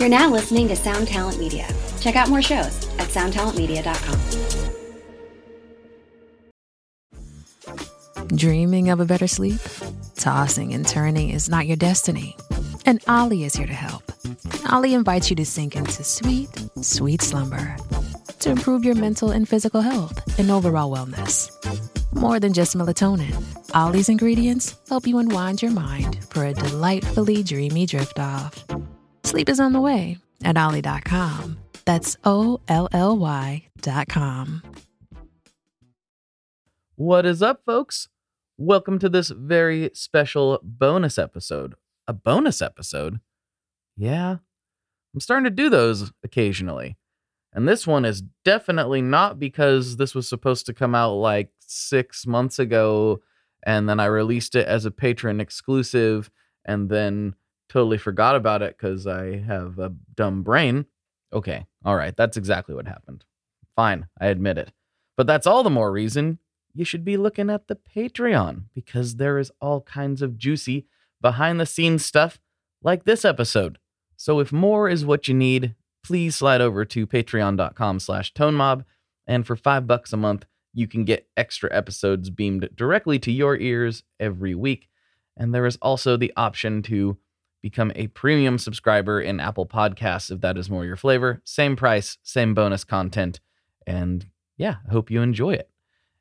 You're now listening to Sound Talent Media. Check out more shows at soundtalentmedia.com. Dreaming of a better sleep? Tossing and turning is not your destiny. And Olly is here to help. Olly invites you to sink into sweet, sweet slumber to improve your mental and physical health and overall wellness. More than just melatonin, Olly's ingredients help you unwind your mind for a delightfully dreamy drift off. Sleep is on the way at Olly.com. That's O L L Y.com. What is up, folks? Welcome to this very special bonus episode. A bonus episode? Yeah, I'm starting to do those occasionally. And this one is definitely not because this was supposed to come out like six months ago and then I released it as a patron exclusive and then totally forgot about it because I have a dumb brain. Okay, all right, that's exactly what happened. Fine, I admit it. But that's all the more reason you should be looking at the Patreon because there is all kinds of juicy behind the scenes stuff like this episode. So if more is what you need, please slide over to patreon.com slash tonemob. And for five bucks a month, you can get extra episodes beamed directly to your ears every week. And there is also the option to become a premium subscriber in Apple Podcasts if that is more your flavor. Same price, same bonus content. And yeah, I hope you enjoy it.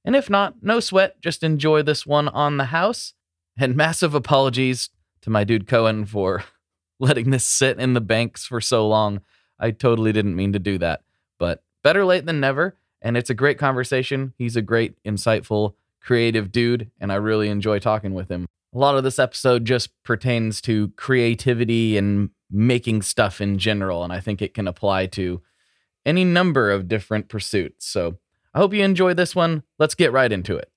And if not, no sweat, just enjoy this one on the house. And massive apologies to my dude Cohen for letting this sit in the banks for so long. I totally didn't mean to do that, but better late than never. And it's a great conversation. He's a great, insightful, creative dude, and I really enjoy talking with him. A lot of this episode just pertains to creativity and making stuff in general, and I think it can apply to any number of different pursuits. So I hope you enjoy this one. Let's get right into it.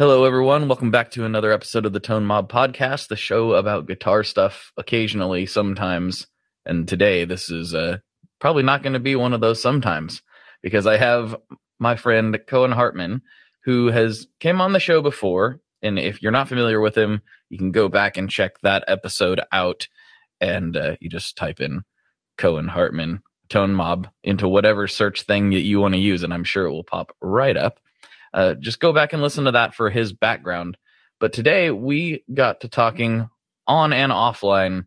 Hello, everyone. Welcome back to another episode of the Tone Mob Podcast, the show about guitar stuff occasionally, sometimes. And today, this is uh, probably not going to be one of those sometimes because I have my friend Cohen Hartman, who has came on the show before. And if you're not familiar with him, you can go back and check that episode out. And uh, you just type in Cohen Hartman Tone Mob into whatever search thing that you want to use, and I'm sure it will pop right up. Uh, just go back and listen to that for his background. But today we got to talking on and offline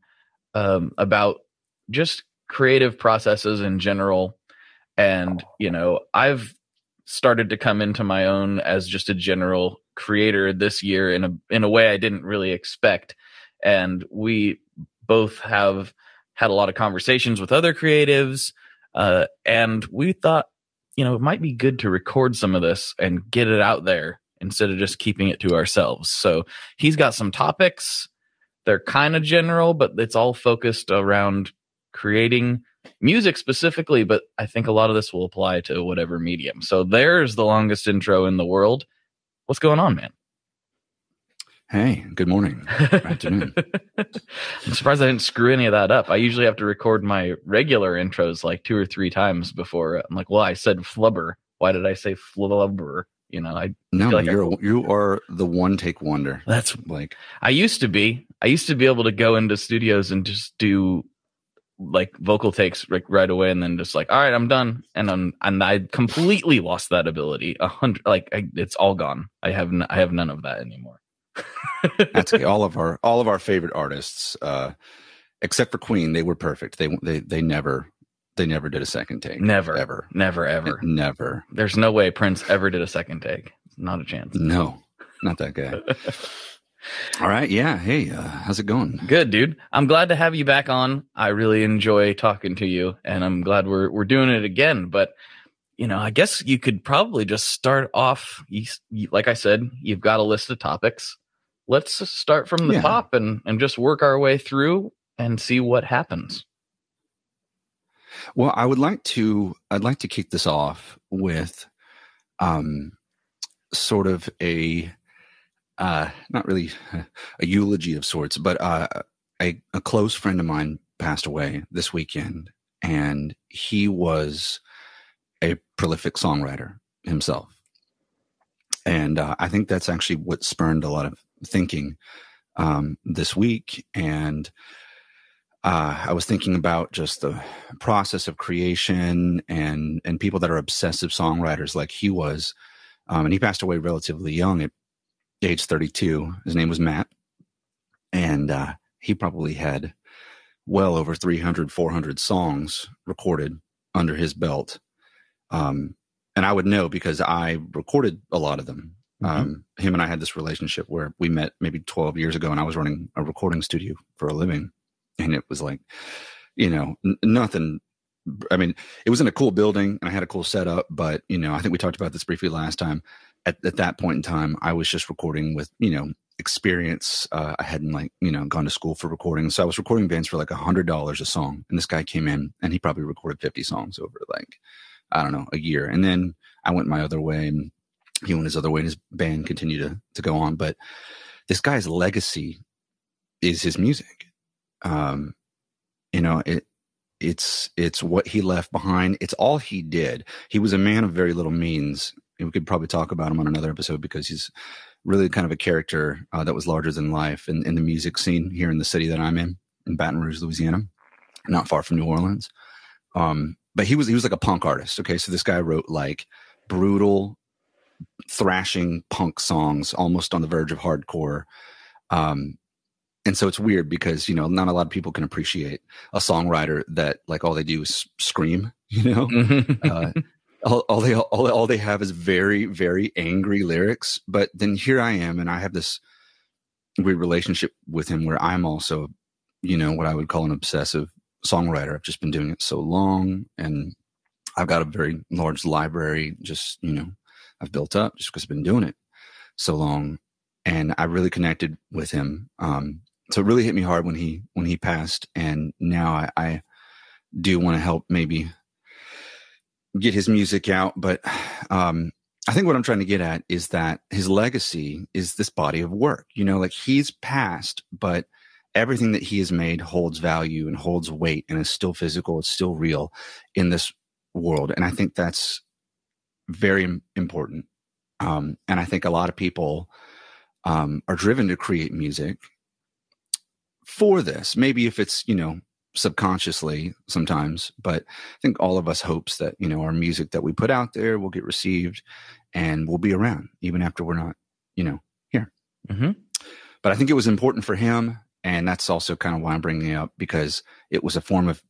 um, about just creative processes in general. And, you know, I've started to come into my own as just a general creator this year in a in a way I didn't really expect. And we both have had a lot of conversations with other creatives, uh, and we thought you know, it might be good to record some of this and get it out there instead of just keeping it to ourselves. So he's got some topics. They're kind of general, but it's all focused around creating music specifically. But I think a lot of this will apply to whatever medium. So there's the longest intro in the world. What's going on, man? Hey, good morning. afternoon. I'm surprised I didn't screw any of that up. I usually have to record my regular intros like two or three times before uh, I'm like, well, I said flubber. Why did I say flubber? You know, I no, like you're I, you are the one take wonder. That's like I used to be. I used to be able to go into studios and just do like vocal takes right, right away, and then just like, all right, I'm done, and I'm and I completely lost that ability. A hundred, like I, it's all gone. I have n- I have none of that anymore. That's all of our all of our favorite artists, uh, except for Queen, they were perfect. They they they never they never did a second take. Never, ever, never, ever, never. There's no way Prince ever did a second take. Not a chance. No, not that guy. All right, yeah. Hey, uh, how's it going? Good, dude. I'm glad to have you back on. I really enjoy talking to you, and I'm glad we're we're doing it again. But you know, I guess you could probably just start off. You, like I said, you've got a list of topics let's start from the yeah. top and and just work our way through and see what happens. Well, I would like to I'd like to kick this off with um sort of a uh not really a eulogy of sorts, but uh a, a close friend of mine passed away this weekend and he was a prolific songwriter himself. And uh, I think that's actually what spurned a lot of thinking um, this week. And uh, I was thinking about just the process of creation and and people that are obsessive songwriters like he was. Um, and he passed away relatively young at age 32. His name was Matt. And uh, he probably had well over 300, 400 songs recorded under his belt. Um, and I would know because I recorded a lot of them. Mm-hmm. Um, him and I had this relationship where we met maybe 12 years ago and I was running a recording studio for a living. And it was like, you know, n- nothing. I mean, it was in a cool building and I had a cool setup, but, you know, I think we talked about this briefly last time. At, at that point in time, I was just recording with, you know, experience. Uh, I hadn't like, you know, gone to school for recording. So I was recording bands for like a hundred dollars a song. And this guy came in and he probably recorded 50 songs over like, I don't know, a year. And then I went my other way and he went his other way and his band continued to, to go on. But this guy's legacy is his music. Um, you know, it, it's, it's what he left behind. It's all he did. He was a man of very little means. And we could probably talk about him on another episode because he's really kind of a character uh, that was larger than life in, in the music scene here in the city that I'm in, in Baton Rouge, Louisiana, not far from New Orleans. Um, but he was he was like a punk artist. Okay, so this guy wrote like brutal, thrashing punk songs, almost on the verge of hardcore. Um, and so it's weird because you know not a lot of people can appreciate a songwriter that like all they do is scream. You know, uh, all, all, they all, all they have is very very angry lyrics. But then here I am, and I have this weird relationship with him where I'm also, you know, what I would call an obsessive songwriter. I've just been doing it so long and I've got a very large library, just, you know, I've built up just because I've been doing it so long. And I really connected with him. Um, so it really hit me hard when he, when he passed. And now I, I do want to help maybe get his music out. But, um, I think what I'm trying to get at is that his legacy is this body of work. You know, like he's passed, but everything that he has made holds value and holds weight and is still physical, it's still real in this world. And I think that's very important. Um, and I think a lot of people um, are driven to create music for this. Maybe if it's, you know, subconsciously sometimes, but I think all of us hopes that, you know, our music that we put out there will get received and will be around even after we're not, you know, here. Mm-hmm. But I think it was important for him and that's also kind of why I'm bringing it up because it was a form of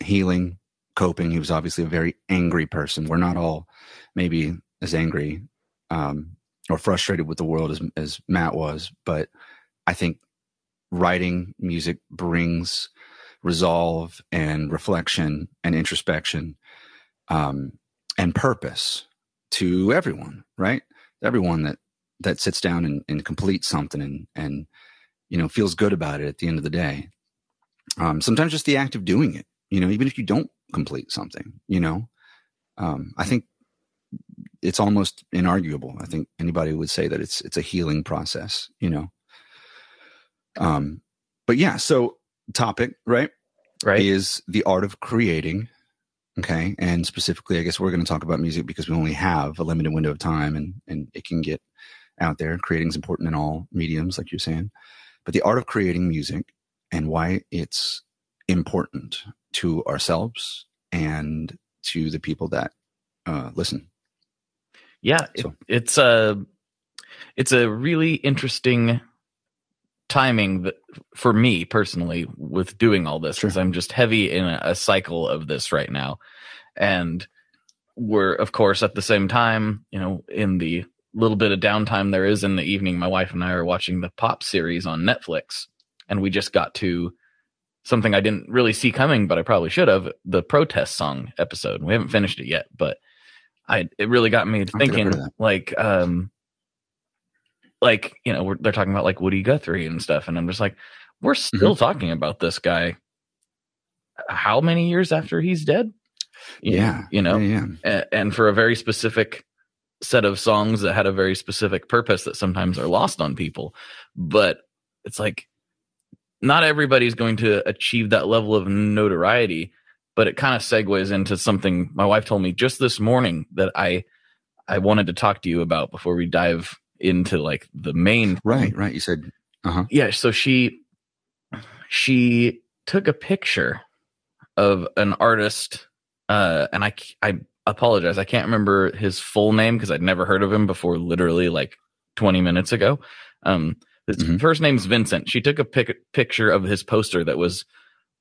healing, coping. He was obviously a very angry person. We're not all maybe as angry um, or frustrated with the world as, as Matt was, but I think writing music brings resolve and reflection and introspection um, and purpose to everyone, right? Everyone that that sits down and, and completes something and and you know, feels good about it at the end of the day. Um, sometimes just the act of doing it, you know, even if you don't complete something, you know, um, I think it's almost inarguable. I think anybody would say that it's it's a healing process, you know. Um, but yeah, so topic right, right, is the art of creating. Okay, and specifically, I guess we're going to talk about music because we only have a limited window of time, and and it can get out there. Creating is important in all mediums, like you're saying but the art of creating music and why it's important to ourselves and to the people that uh, listen. Yeah, so. it, it's a it's a really interesting timing that, for me personally with doing all this because sure. I'm just heavy in a, a cycle of this right now, and we're of course at the same time, you know, in the little bit of downtime there is in the evening, my wife and I are watching the Pop series on Netflix, and we just got to something I didn't really see coming, but I probably should have the protest song episode. We haven't finished it yet, but I it really got me thinking, like, um, like you know, they're talking about like Woody Guthrie and stuff, and I'm just like, we're still mm-hmm. talking about this guy. How many years after he's dead? You yeah, know, you know, yeah, yeah. and for a very specific set of songs that had a very specific purpose that sometimes are lost on people. But it's like not everybody's going to achieve that level of notoriety but it kind of segues into something my wife told me just this morning that I I wanted to talk to you about before we dive into like the main right right. You said uh-huh. Yeah so she she took a picture of an artist uh and i i apologize. I can't remember his full name because i'd never heard of him before literally like 20 minutes ago. Um his Mhm. first name's vincent. She took a pic- picture of his poster that was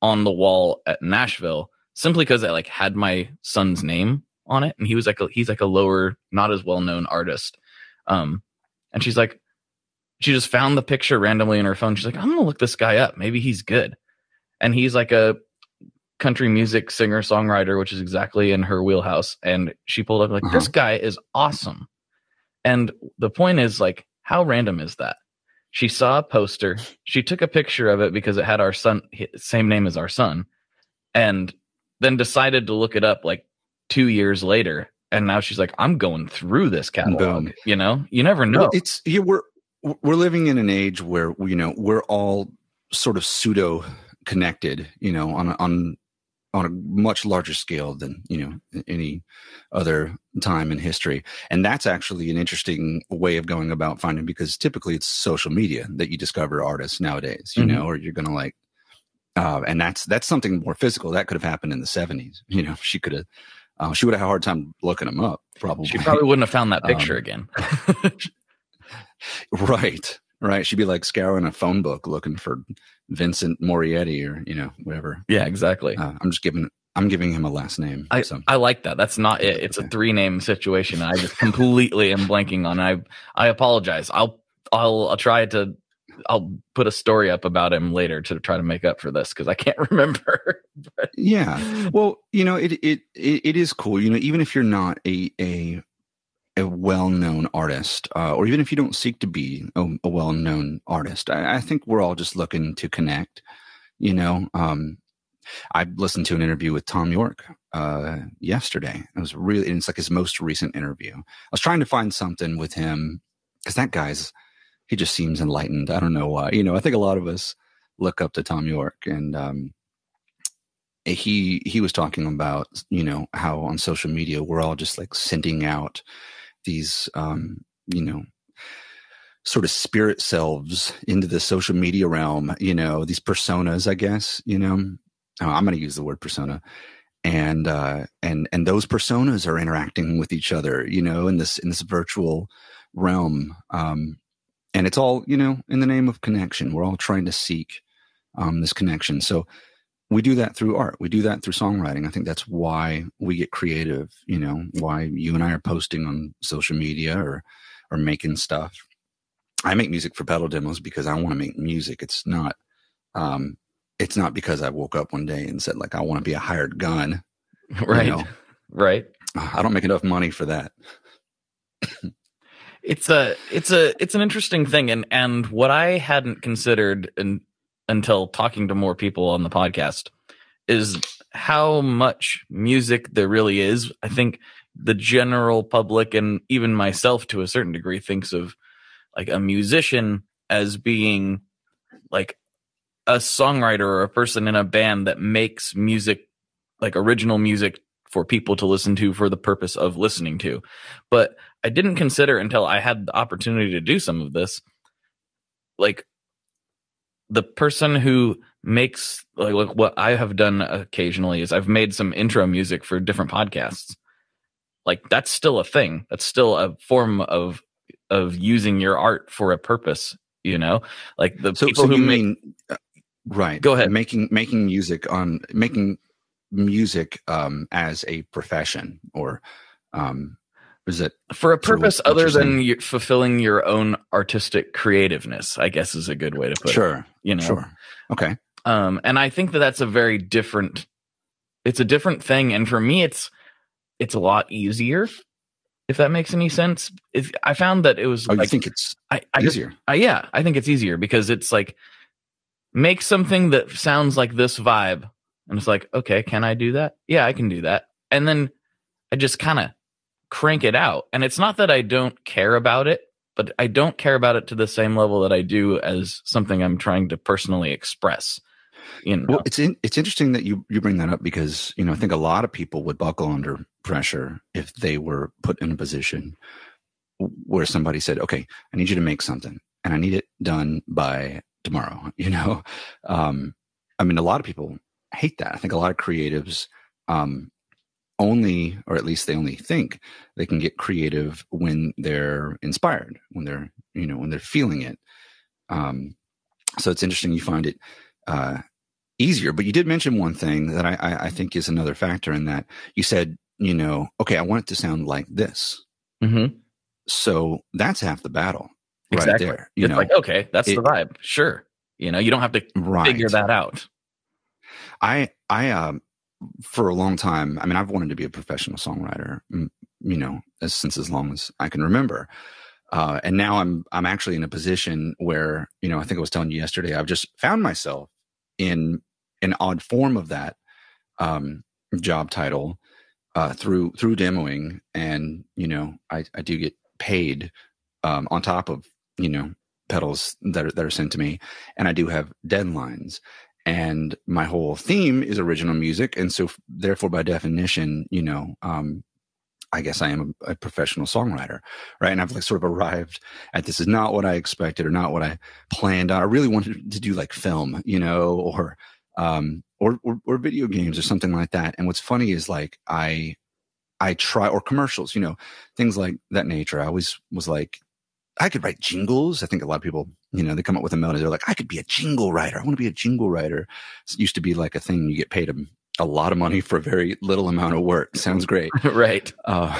on the wall at nashville simply because it like had my son's name on it and he was like a, he's like a lower not as well known artist. Um and she's like she just found the picture randomly in her phone. She's like i'm gonna look this guy up. Maybe he's good. And he's like a country music singer songwriter which is exactly in her wheelhouse and she pulled up like Uh-huh. this guy is awesome. And the point is like how random is that she saw a poster. She took a picture of it because it had our son same name as our son and then decided to look it up like two years later and now she's like i'm going through this catalog Boom. you know? You never know. Well, it's yeah, we're we're living in an age where you know we're all sort of pseudo connected, you know, on on on a much larger scale than you know any other time in history, and that's actually an interesting way of going about finding because typically it's social media that you discover artists nowadays, you Mhm. know, or you're gonna like. Uh, and that's that's something more physical that could have happened in the 70s you know she could have uh, she would have had a hard time looking them up probably she probably wouldn't have found that picture Um, again Right. Right. She'd be like scouring a phone book looking for Vincent Morietti or, you know, whatever. yeah exactly Uh, I'm just giving I'm giving him a last name. I, so I like that. That's not it. It's a three name situation. I just completely am blanking on. I I apologize. I'll I'll I'll try to I'll put a story up about him later to try to make up for this because I can't remember. yeah. Well, you know, it, it it it is cool. You know, even if you're not a a a well-known artist, uh, or even if you don't seek to be a, a well-known artist, I, I think we're all just looking to connect. You know, um, I listened to an interview with Thom Yorke uh, yesterday. It was really, it's like his most recent interview. I was trying to find something with him because that guy's he just seems enlightened. I don't know why. You know, I think a lot of us look up to Thom Yorke, and um, he he was talking about you know how on social media we're all just like sending out these um, you know sort of spirit selves into the social media realm. You know, these personas, I guess. You know, Oh, I'm going to use the word persona. And uh, and and those personas are interacting with each other, you know, in this in this virtual realm. Um, and it's all you know in the name of connection we're all trying to seek um, this connection so we do that through art we do that through songwriting i think that's why we get creative you know why you and i are posting on social media or or making stuff i make music for pedal demos because i want to make music it's not um it's not because i woke up one day and said like i want to be a hired gun right. know. Right. i don't make enough money for that It's a it's a it's an interesting thing and and what I hadn't considered in, until talking to more people on the podcast is how much music there really is. I think the general public and even myself to a certain degree thinks of like a musician as being like a songwriter or a person in a band that makes music like original music for people to listen to for the purpose of listening to. But I didn't consider until I had the opportunity to do some of this, like the person who makes like, like what I have done occasionally is I've made some intro music for different podcasts. Like that's still a thing. That's still a form of of using your art for a purpose. You know, like the so, people so who make mean uh, right Go ahead. making making music on making music um as a profession or um is it for a purpose other than you fulfilling your own artistic creativeness. I guess is a good way to put it. sure You know, sure. Okay. Um and i think that that's a very different it's a different thing. And for me it's it's a lot easier if that makes any sense. If i found that it was oh you like think it's I, I easier? I, yeah i think it's easier because it's like make something that sounds like this vibe. And it's like okay can i do that? Yeah i can do that. And then i just kind of crank it out and it's not that i don't care about it but i don't care about it to the same level that i do as something i'm trying to personally express You know, Well, it's in, it's interesting that you you bring that up because you know I think a lot of people would buckle under pressure if they were put in a position where somebody said, "Okay, I need you to make something, and I need it done by tomorrow." You know, um, I mean, a lot of people hate that. I think a lot of creatives um, only, or at least they only think they can get creative when they're inspired, when they're you know when they're feeling it. Um, so it's interesting you find it uh, easier. But you did mention one thing that I, I, I think is another factor in that you said, you know, okay, I want it to sound like this. Mm-hmm. So that's half the battle, exactly. right there. You it's know, like, okay, that's it- the vibe. Sure. You know, you don't have to right? figure that out. I I um for a long time. I mean, I've wanted to be a professional songwriter. You know, as, since as long as I can remember. Uh, and now I'm I'm actually in a position where you know I think I was telling you yesterday I've just found myself in an odd form of that um, job title uh, through through demoing, and you know I I do get paid um, on top of you know pedals that are, that are sent to me, and I do have deadlines. And my whole theme is original music, and so therefore, by definition, you know, um, I guess I am a, a professional songwriter, right? And I've like sort of arrived at this is not what I expected or not what I planned on. I really wanted to do like film, you know, or um, or, or or video games or something like that. And what's funny is like I I try or commercials, you know, things like that nature. I always was like, I could write jingles. I think a lot of people, you know, they come up with a melody. They're like, I could be a jingle writer. I want to be a jingle writer. It used to be like a thing. You get paid a, a lot of money for a very little amount of work. Sounds great. right. Uh,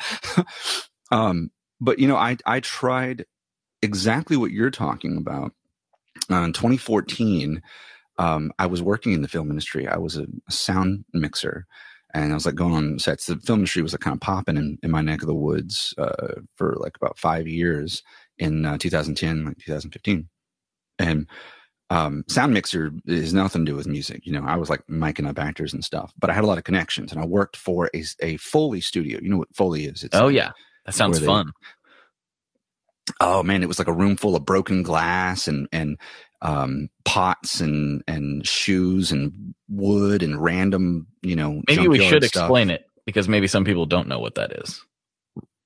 um, but you know, I I tried exactly what you're talking about. Uh, in 2014, um, I was working in the film industry. I was a, a sound mixer, and I was like going on sets. The film industry was like kind of popping in, in my neck of the woods uh, for like about five years in uh, 2010, like 2015, and um, sound mixer is nothing to do with music. You know, I was like miking up actors and stuff, but I had a lot of connections and I worked for a, a Foley studio. You know what Foley is? It's Oh like- yeah. That sounds they- fun. Oh man, it was like a room full of broken glass and, and, um, pots and, and shoes and wood and random, you know, Maybe we should stuff. explain it because maybe some people don't know what that is.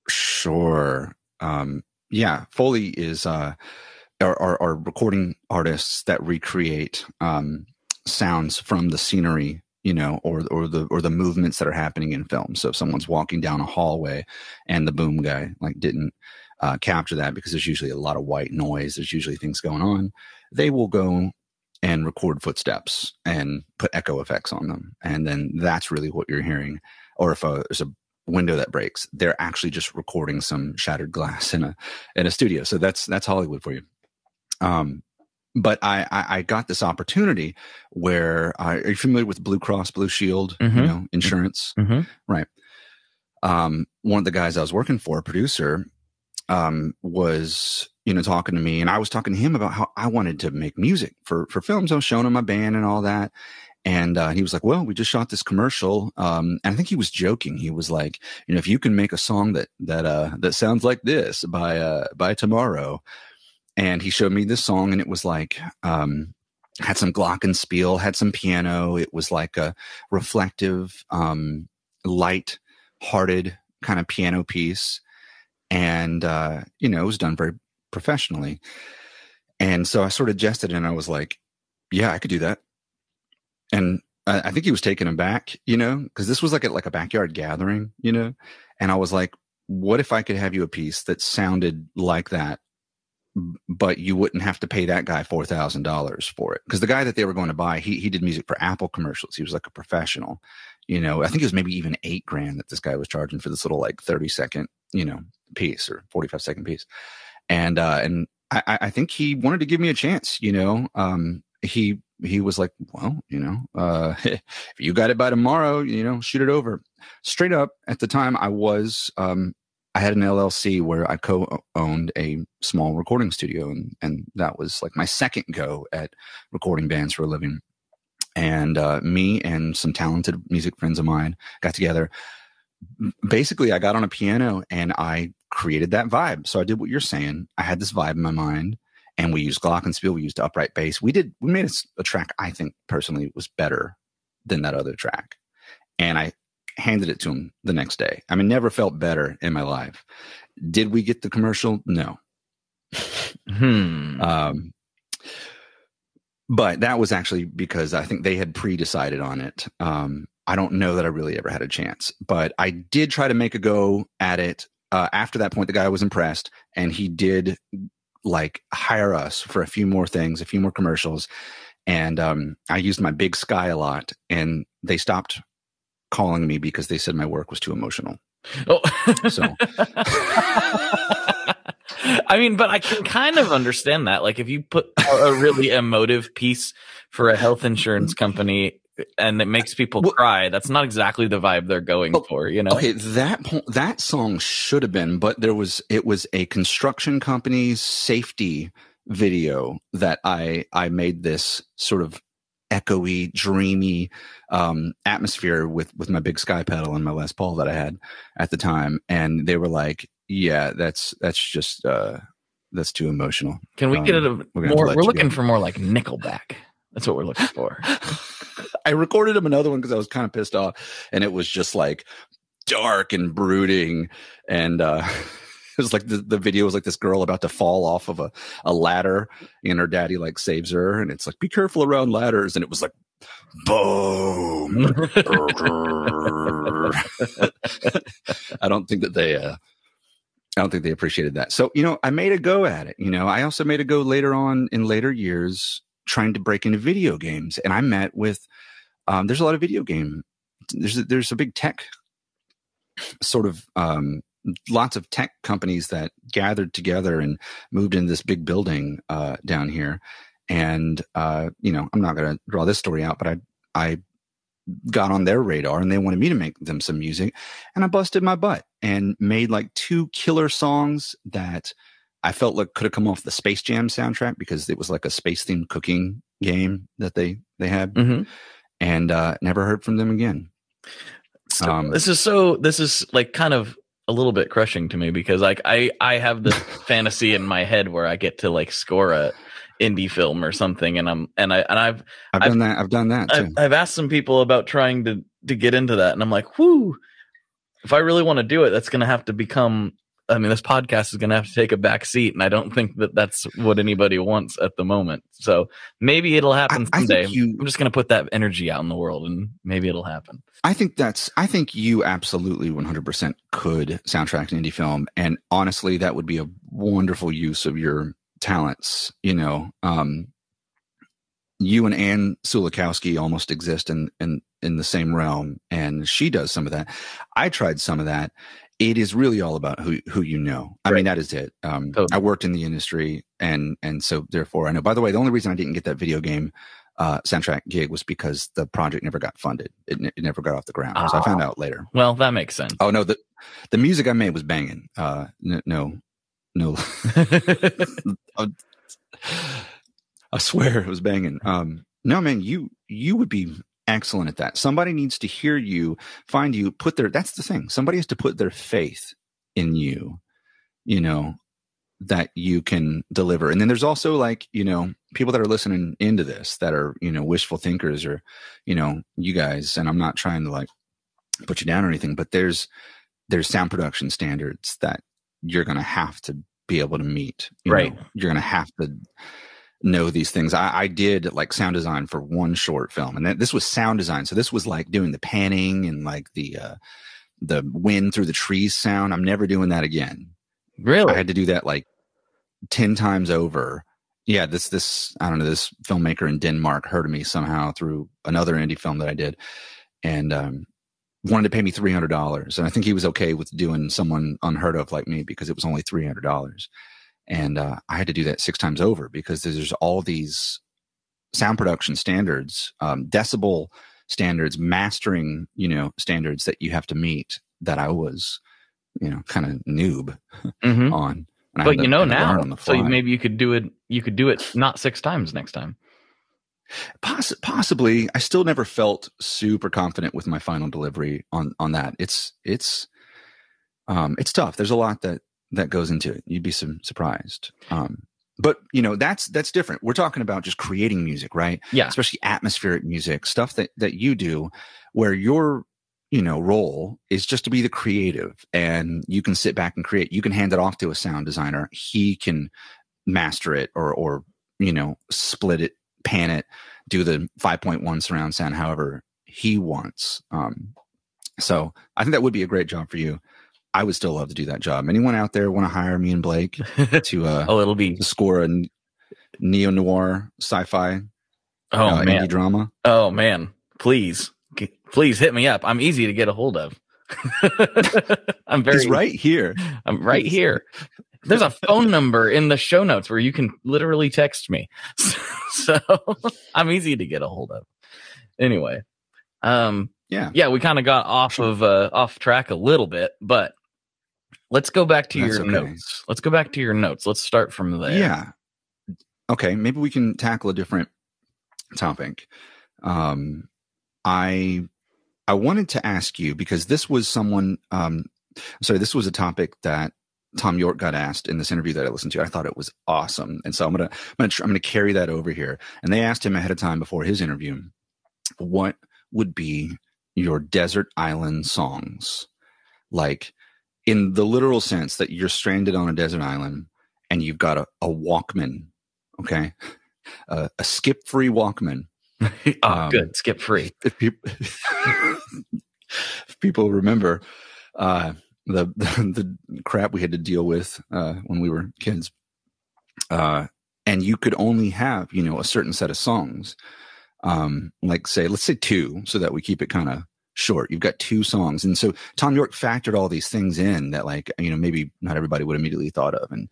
Sure. Um, yeah, Foley is uh, are, are, are recording artists that recreate um, sounds from the scenery, you know, or or the or the movements that are happening in film. So if someone's walking down a hallway and the boom guy like didn't uh, capture that because there's usually a lot of white noise, there's usually things going on. They will go and record footsteps and put echo effects on them, and then that's really what you're hearing. Or if uh there's a window that breaks they're actually just recording some shattered glass in a in a studio. So that's that's hollywood for you. Um but I, I i got this opportunity where I, are you familiar with blue cross blue shield you Mhm. know insurance? Mm-hmm. um one of the guys i was working for a producer um was you know talking to me and i was talking to him about how i wanted to make music for for films. I was showing him my band and all that and uh, he was like, "Well, we just shot this commercial." Um, and I think he was joking. He was like, "You know, if you can make a song that that uh, that sounds like this by uh, by tomorrow," and he showed me this song, and it was like um, had some glockenspiel, had some piano. It was like a reflective, um, light-hearted kind of piano piece, and uh, you know, it was done very professionally. And so I sort of jested, and I was like, "Yeah, I could do that." And I, I think he was taken aback, you know, because this was like a, like a backyard gathering, you know, and I was like, "What if I could have you a piece that sounded like that, but you wouldn't have to pay that guy four thousand dollars for it?" Because the guy that they were going to buy, he he did music for Apple commercials. He was like a professional, you know. I think it was maybe even eight grand that this guy was charging for this little like thirty second, you know, piece or forty five second piece, and uh, and I, I think he wanted to give me a chance, you know. Um, he he was like, well, you know, uh, if you got it by tomorrow, you know, shoot it over. Straight up, at the time, I was, um, I had an LLC where I co-owned a small recording studio, and and that was like my second go at recording bands for a living. And uh, me and some talented music friends of mine got together. Basically, I got on a piano and I created that vibe. So I did what you're saying. I had this vibe in my mind, and we used glockenspiel we used upright bass we did we made a, a track i think personally was better than that other track and i handed it to him the next day i mean never felt better in my life did we get the commercial no Hmm. um, but that was actually because I think they had pre-decided on it. Um, I don't know that I really ever had a chance, but I did try to make a go at it. Uh, after that point, the guy was impressed, and he did like hire us for a few more things, a few more commercials, and um, I used my big sky a lot, and they stopped calling me because they said my work was too emotional. Oh. So I mean, but I can kind of understand that. Like, if you put a a really emotive piece for a health insurance company and it makes people Well- cry, that's not exactly the vibe they're going Well, for, you know? Okay, that po- that song should have been, but there was it was a construction company's safety video that I I made this sort of echoey, dreamy um, atmosphere with with my big sky pedal and my Les Paul that I had at the time, and they were like, "Yeah, that's that's just uh, that's too emotional." Can we get it um, a we're gonna have to more? We're looking go. for more like Nickelback. That's what we're looking for. I recorded him another one because I was kind of pissed off, and it was just like dark and brooding, and uh, it was like the, the video was like this girl about to fall off of a, a ladder, and her daddy like saves her, and it's like be careful around ladders, and it was like boom. I don't think that they. Uh, I don't think they appreciated that. So, you know, I made a go at it. You know, I also made a go later on in later years trying to break into video games. And I met with, um, there's a lot of video game, there's a, there's a big tech sort of, um, lots of tech companies that gathered together and moved into this big building, uh, down here. And, uh, you know, I'm not going to draw this story out, but I, I got on their radar and they wanted me to make them some music and I busted my butt and made like two killer songs that I felt like could have come off the Space Jam soundtrack because it was like a space themed cooking game that they they had hmm and uh never heard from them again. So, Um, this is so. This is like kind of a little bit crushing to me because like I I have this fantasy in my head where I get to like score a indie film or something, and I'm and I and I've I've, I've- done that. I've done that I've. I've asked some people about trying to to get into that, and I'm like, whoo, if I really want to do it, that's going to have to become. I mean, this podcast is going to have to take a back seat, and I don't think that that's what anybody wants at the moment. So maybe it'll happen I someday. you- I'm just going to put that energy out in the world, and maybe it'll happen. I think that's. I think you absolutely 100% could soundtrack an indie film, and honestly, that would be a wonderful use of your talents. You know, um, you and Anne Sulikowski almost exist in in in the same realm, and she does some of that. I tried some of that. It is really all about who who you know. I Right. mean, that is it. Um, Totally. I worked in the industry, and and so therefore, I know. By the way, the only reason I didn't get that video game uh, soundtrack gig was because the project never got funded. It, ne- it never got off the ground. So I found out later. Well, that makes sense. Oh no, the the music I made was banging. Uh, n- no, no, I swear it was banging. Um, no, man, you you would be excellent at that. Somebody needs to hear you, find you, put their. That's the thing. Somebody has to put their faith in you. You know that you can deliver. And then there's also like you know people that are listening into this that are you know wishful thinkers or you know you guys. And I'm not trying to like put you down or anything, but there's there's sound production standards that you're going to have to be able to meet. you Right. know. you're going to have to know these things. I, I did like sound design for one short film, and that, this was sound design. So this was like doing the panning and like the uh, the wind through the trees sound. I'm never doing that again. really? I had to do that like ten times over. Yeah, this this I don't know this filmmaker in Denmark heard of me somehow through another indie film that I did, and um, wanted to pay me three hundred dollars. And I think he was okay with doing someone unheard of like me because it was only three hundred dollars. And uh, I had to do that six times over because there's all these sound production standards, um, decibel standards, mastering you know standards that you have to meet. That I was, you know, kind of noob Mhm. on. And But to- you know now, so maybe you could do it. You could do it not six times next time. Poss- possibly, I still never felt super confident with my final delivery on on that. It's it's um it's tough. There's a lot that that goes into it. You'd be some surprised. Um, but you know that's that's different. We're talking about just creating music, right? Yeah. Especially atmospheric music, stuff that that you do, where your you know role is just to be the creative, and you can sit back and create. You can hand it off to a sound designer. He can master it or or you know split it, pan it, do the five point one surround sound, however he wants. Um, so I think that would be a great job for you. I would still love to do that job. Anyone out there want to hire me and Blake to uh oh, it'll be to score a neo noir sci-fi oh uh, man, drama? oh man, please, please hit me up. I'm easy to get a hold of. I'm very He's right here. I'm right here. There's a phone number in the show notes where you can literally text me. So I'm easy to get a hold of. Anyway, um, Yeah. yeah, we kind of got off of uh, off track a little bit, but let's go back to That's your okay. notes. Let's go back to your notes. Let's start from there. Yeah. Okay, maybe we can tackle a different topic. Um I I wanted to ask you because this was someone um sorry, this was a topic that Thom Yorke got asked in this interview that I listened to. I thought it was awesome. And so I'm to I'm to I'm going to carry that over here. And they asked him ahead of time before his interview what would be your desert island songs? Like in the literal sense that you're stranded on a desert island and you've got a, a Walkman, okay? Uh, a skip free Walkman. oh, Um, good. Skip free. If people, if people remember uh, the, the the crap we had to deal with uh, when we were kids, uh, and you could only have you know a certain set of songs, um, like say let's say two, so that we keep it kind of short. You've got two songs, and so Thom Yorke factored all these things in that like you know maybe not everybody would immediately thought of, and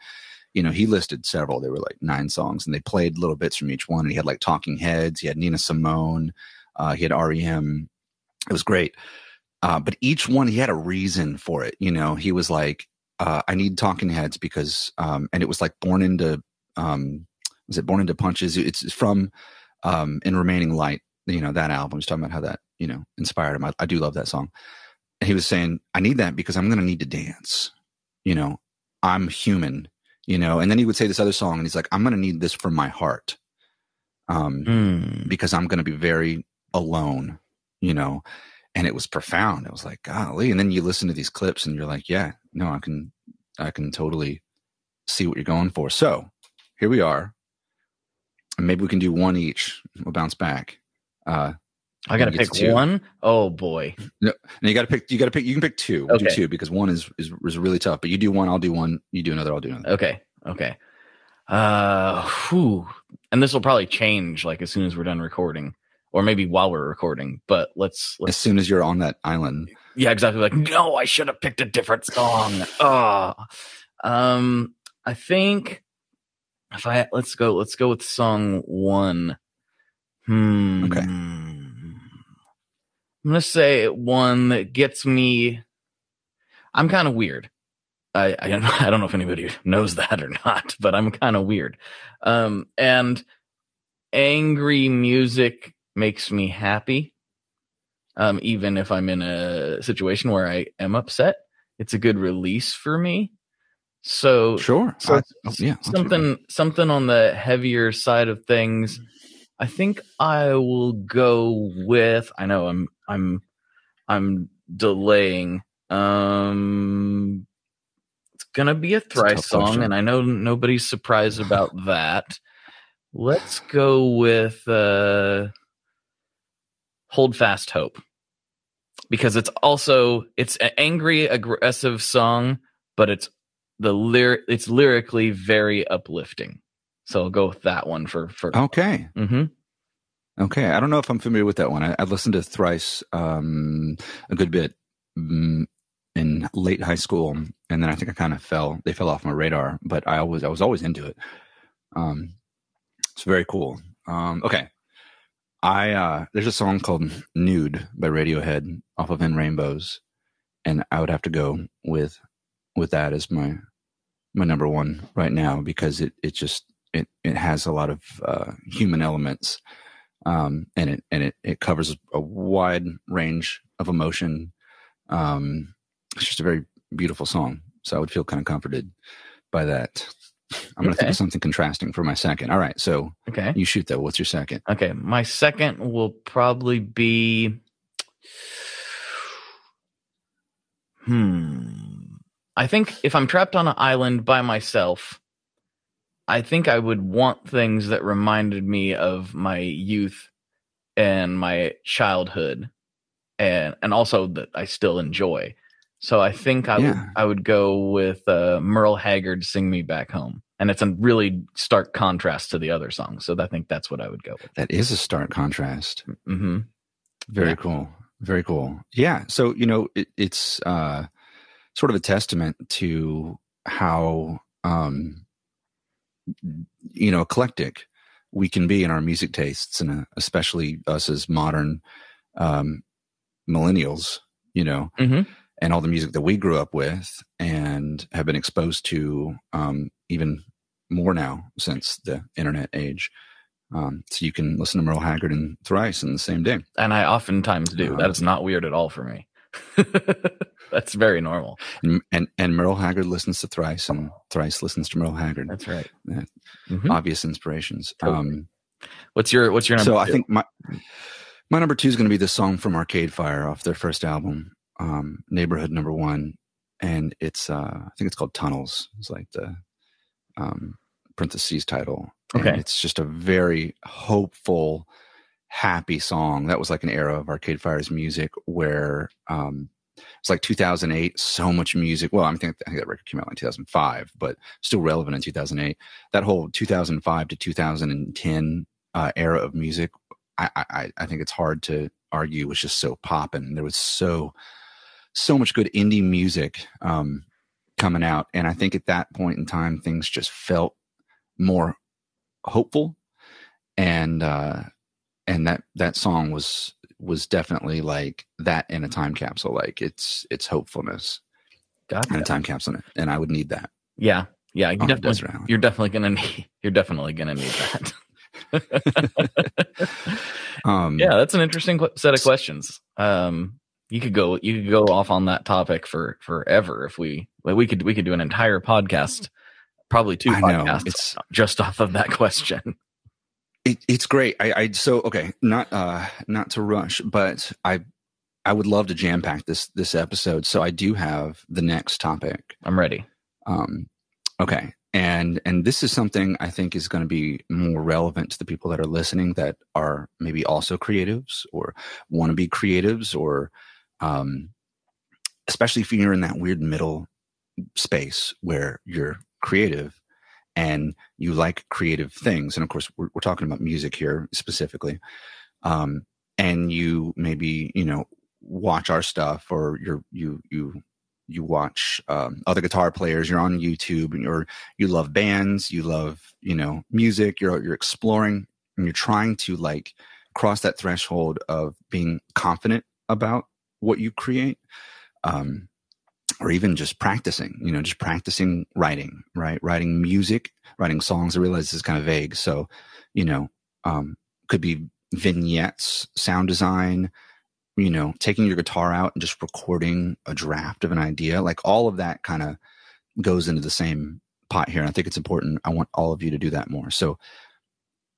you know he listed several. They were like nine songs, and they played little bits from each one. And he had like Talking Heads, he had Nina Simone, uh, he had REM. It was great. Uh, but each one he had a reason for it. You know, he was like, uh, I need Talking Heads because, um, and it was like Born into, um, was it Born into Punches? It's from um, In Remaining Light. You know that album. He's talking about how that you know inspired him. I, I do love that song. And he was saying, I need that because I'm going to need to dance. You know, I'm human. You know, and then he would say this other song, and he's like, I'm going to need this from my heart. Um, Mm. because I'm going to be very alone, you know. And it was profound. It was like, golly. And then you listen to these clips and you're like, yeah, no, I can, I can totally see what you're going for. So here we are. And maybe we can do one each. We'll bounce back. Uh, I got to pick one. Oh boy. No, and you got to pick, you got to pick, you can pick two. We'll Do two because one is, is, is really tough, but you do one, I'll do one. You do another, I'll do another. Okay. Okay. Uh, whew. And this will probably change like as soon as we're done recording, or maybe while we're recording. But let's As let's. soon as you're on that island. Yeah, exactly. Like, no, I should have picked a different song. Oh, um, I think if I let's go, let's go with song one. Hmm. Okay. I'm gonna say one that gets me. I'm kind of weird. I, I don't- I don't know if anybody knows that or not, but I'm kind of weird. Um, and angry music makes me happy. Um, even if I'm in a situation where I am upset, it's a good release for me. So Sure. so I- oh, yeah. Something something on the heavier side of things. I think I will go with. I know I'm I'm I'm delaying. Um, it's gonna be a a thrice tough song, question. and I know nobody's surprised about that. Let's go with uh, "Hold Fast Hope" because it's also it's an angry, aggressive song, but it's the lyric it's lyrically very uplifting. So I'll go with that one for for. Okay. hmm Okay, I don't know if I'm familiar with that one. I, I listened to Thrice um, a good bit mm, in late high school, and then I think I kind of fell. They fell off my radar, but I always I was always into it. Um, it's very cool. Um, okay, I uh, there's a song called "Nude" by Radiohead off of In Rainbows, and I would have to go with with that as my my number one right now because it it just it it has a lot of uh, human elements um, and it and it it covers a wide range of emotion. Um, it's just a very beautiful song, so I would feel kind of comforted by that. I'm going to Okay. think of something contrasting for my second. All right. So Okay. you shoot though. What's your second? Okay. My second will probably be. Hmm. I think if I'm trapped on an island by myself, I think I would want things that reminded me of my youth and my childhood and and also that I still enjoy. So I think I would I would go with uh, Merle Haggard "Sing Me Back Home," and it's a really stark contrast to the other songs. So I think that's what I would go with. That is a stark contrast. hmm Very Yeah. cool. Very cool. Yeah. So, you know, it, it's uh, sort of a testament to how, um, you know, eclectic we can be in our music tastes, and uh, especially us as modern um, millennials, you know, hmm and all the music that we grew up with and have been exposed to um, even more now since the internet age. Um, so you can listen to Merle Haggard and Thrice in the same day. And I oftentimes do. Um, that is not weird at all for me. that's very normal. And, and and Merle Haggard listens to Thrice, and Thrice listens to Merle Haggard. That's right. Yeah. Mhm. Obvious inspirations. Totally. Um, What's your What's your number? so I think my my number two is going to be the song from Arcade Fire off their first album, um, Neighborhood Number One, and it's uh, I think it's called Tunnels. It's like the um, parentheses title. And Okay. it's just a very hopeful, happy song. That was like an era of Arcade Fire's music where um, it's like 2008. So much music. Well, I think I think that record came out in 2005, but still relevant in 2008. That whole 2005 to 2010 uh, era of music, I, I I think it's hard to argue was just so poppin'. There was so so much good indie music um, coming out, and I think at that point in time, things just felt more hopeful, and uh, and that that song was was definitely like that in a time capsule. Like it's it's hopefulness Gotcha. in a time capsule, and I would need that. Yeah, yeah. you definitely, you're definitely gonna need. You're definitely gonna need that. Um, yeah, that's an interesting set of questions. Um, you could go. You could go off on that topic for forever if we. Like we could. We could do an entire podcast, probably two I know, podcasts, it's- just off of that question. It, it's great. I, I so okay, not uh not to rush, but I I would love to jam pack this this episode. So I do have the next topic. I'm ready. Um okay. And and this is something I think is going to be more relevant to the people that are listening that are maybe also creatives or want to be creatives or um especially if you're in that weird middle space where you're creative and you like creative things and of course we're, we're talking about music here specifically um and you maybe you know watch our stuff or you're you you you watch um, other guitar players you're on youtube and you're you love bands you love you know music you're you're exploring and you're trying to like cross that threshold of being confident about what you create um or even just practicing, you know, just practicing writing, right? Writing music, writing songs. I realize this is kind of vague. So, you know, um, could be vignettes, sound design, you know, taking your guitar out and just recording a draft of an idea. Like all of that kind of goes into the same pot here. And I think it's important. I want all of you to do that more. So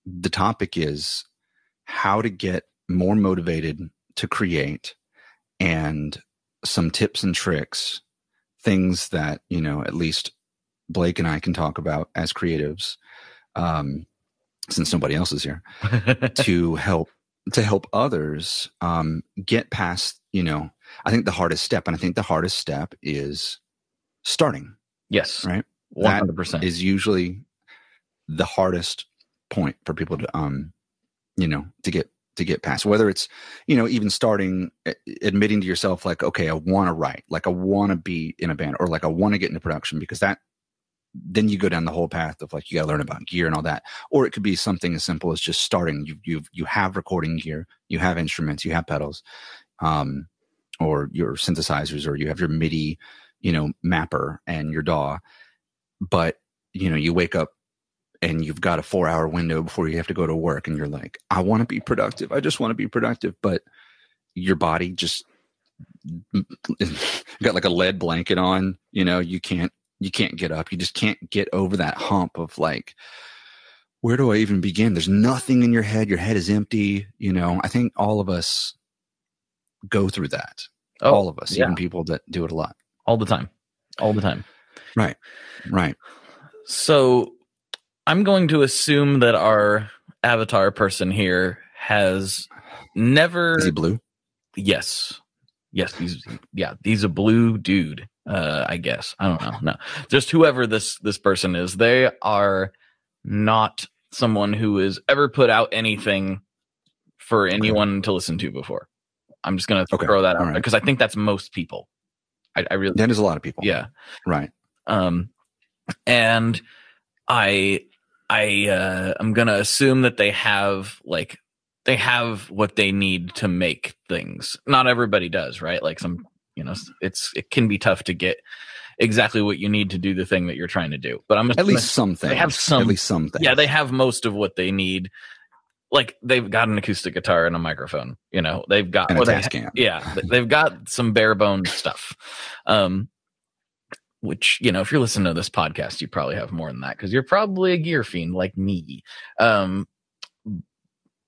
the topic is how to get more motivated to create and some tips and tricks, things that, you know, at least Blake and I can talk about as creatives, um, since nobody else is here, to help to help others um, get past, you know, I think the hardest step, and I think the hardest step is starting, yes, right? hundred percent. Is usually the hardest point for people to um, you know, to get to get past whether it's you know even starting admitting to yourself like okay i want to write like i want to be in a band or like i want to get into production because that then you go down the whole path of like you got to learn about gear and all that. Or it could be something as simple as just starting. You you you have recording gear you have instruments you have pedals um or your synthesizers or you have your midi you know mapper and your daw but you know you wake up and you've got a four hour window before you have to go to work and you're like i want to be productive i just want to be productive but your body just got like a lead blanket on you know you can't you can't get up. You just can't get over that hump of like, where do I even begin? There's nothing in your head. Your head is empty. You know, I think all of us go through that. Oh, all of us, yeah. even people that do it a lot. all the time, all the time. Right. Right. So I'm going to assume that our avatar person here has never Is he blue? Yes. Yes, he's yeah, he's a blue dude. Uh I guess. I don't know. No. Just whoever this this person is, they are not someone who has ever put out anything for anyone to listen to before. I'm just gonna Okay. throw that out there right. because I think that's most people. I, I really That is a lot of people. yeah. Right. Um, and I, I, uh, I'm gonna assume that they have like they have what they need to make things. Not everybody does, right? Like some, you know, it's it can be tough to get exactly what you need to do the thing that you're trying to do. But I'm At least some things. have some- At least some things. yeah, they have most of what they need. Like they've got an acoustic guitar and a microphone. You know, they've got or they yeah they've got some bare bones stuff um which you know if you're listening to this podcast you probably have more than that because you're probably a gear fiend like me um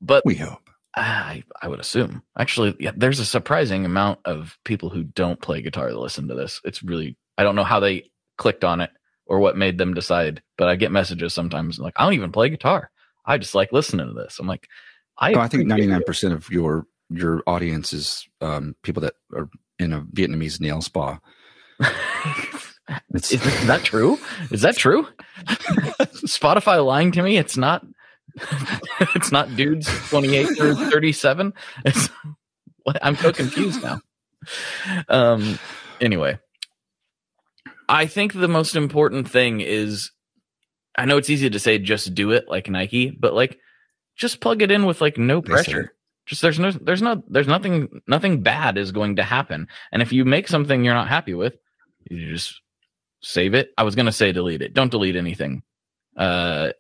but We hope. i i would assume actually yeah there's a surprising amount of people who don't play guitar that listen to this it's really i don't know how they clicked on it or what made them decide but i get messages sometimes like i don't even play guitar i just like listening to this i'm like i, Oh, I think appreciate ninety it. nine percent of your your audience is um, people that are in a Vietnamese nail spa. Is, is that true? Is that true? Spotify lying to me? It's not. it's not dudes twenty eight through thirty seven. It's? I'm so confused now. Um. Anyway, I think the most important thing is, I know it's easy to say just do it like Nike, but like just plug it in with like no pressure. Just there's no there's no there's nothing nothing bad is going to happen. And if you make something you're not happy with, you just save it. I was gonna say delete it. Don't delete anything, uh,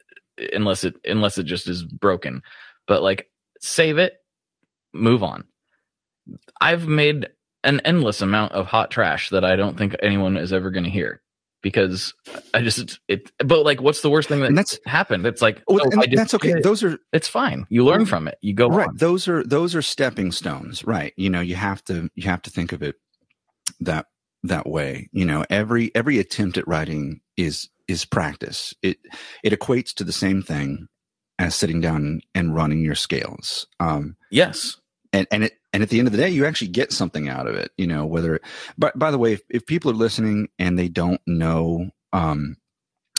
unless it unless it just is broken. But like save it, move on. I've made an endless amount of hot trash that I don't think anyone is ever gonna hear because I just it. But like, what's the worst thing that and that's happened? It's like well, oh, that's okay. it. Those are It's fine. You learn from it. You go right. on. Those are those are stepping stones, right? You know, you have to you have to think of it that that way. You know, every every attempt at writing is is practice. It it equates to the same thing as sitting down and running your scales. Um, Yes. and and it and at the end of the day you actually get something out of it you know whether but by the way if, if people are listening and they don't know um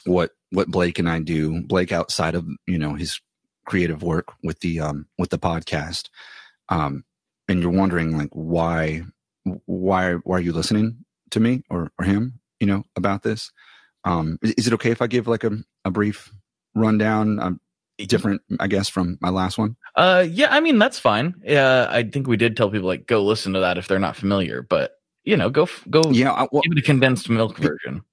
what what blake and i do blake outside of you know his creative work with the um with the podcast um and you're wondering like why why why are you listening to me or or him you know about this um is, is it okay if i give like a, a brief rundown um, different i guess from my last one Uh, yeah, I mean that's fine. Yeah, I think we did tell people like go listen to that if they're not familiar, but you know, go go yeah I, well, give it a condensed milk version.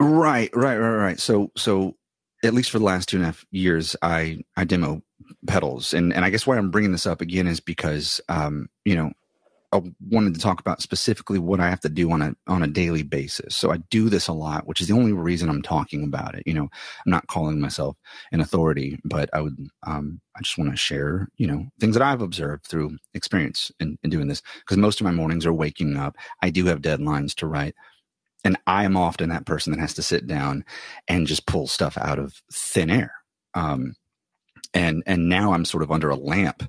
Right, right, right, right. So, so at least for the last two and a half years, I I demo pedals, and and I guess why I'm bringing this up again is because um you know I wanted to talk about specifically what I have to do on a on a daily basis. So I do this a lot, which is the only reason I'm talking about it. You know, I'm not calling myself an authority, but I would um I just want to share you know things that I've observed through experience in, in doing this because most of my mornings are waking up. I do have deadlines to write and I am often that person that has to sit down and just pull stuff out of thin air. Um, and and now I'm sort of under a lamp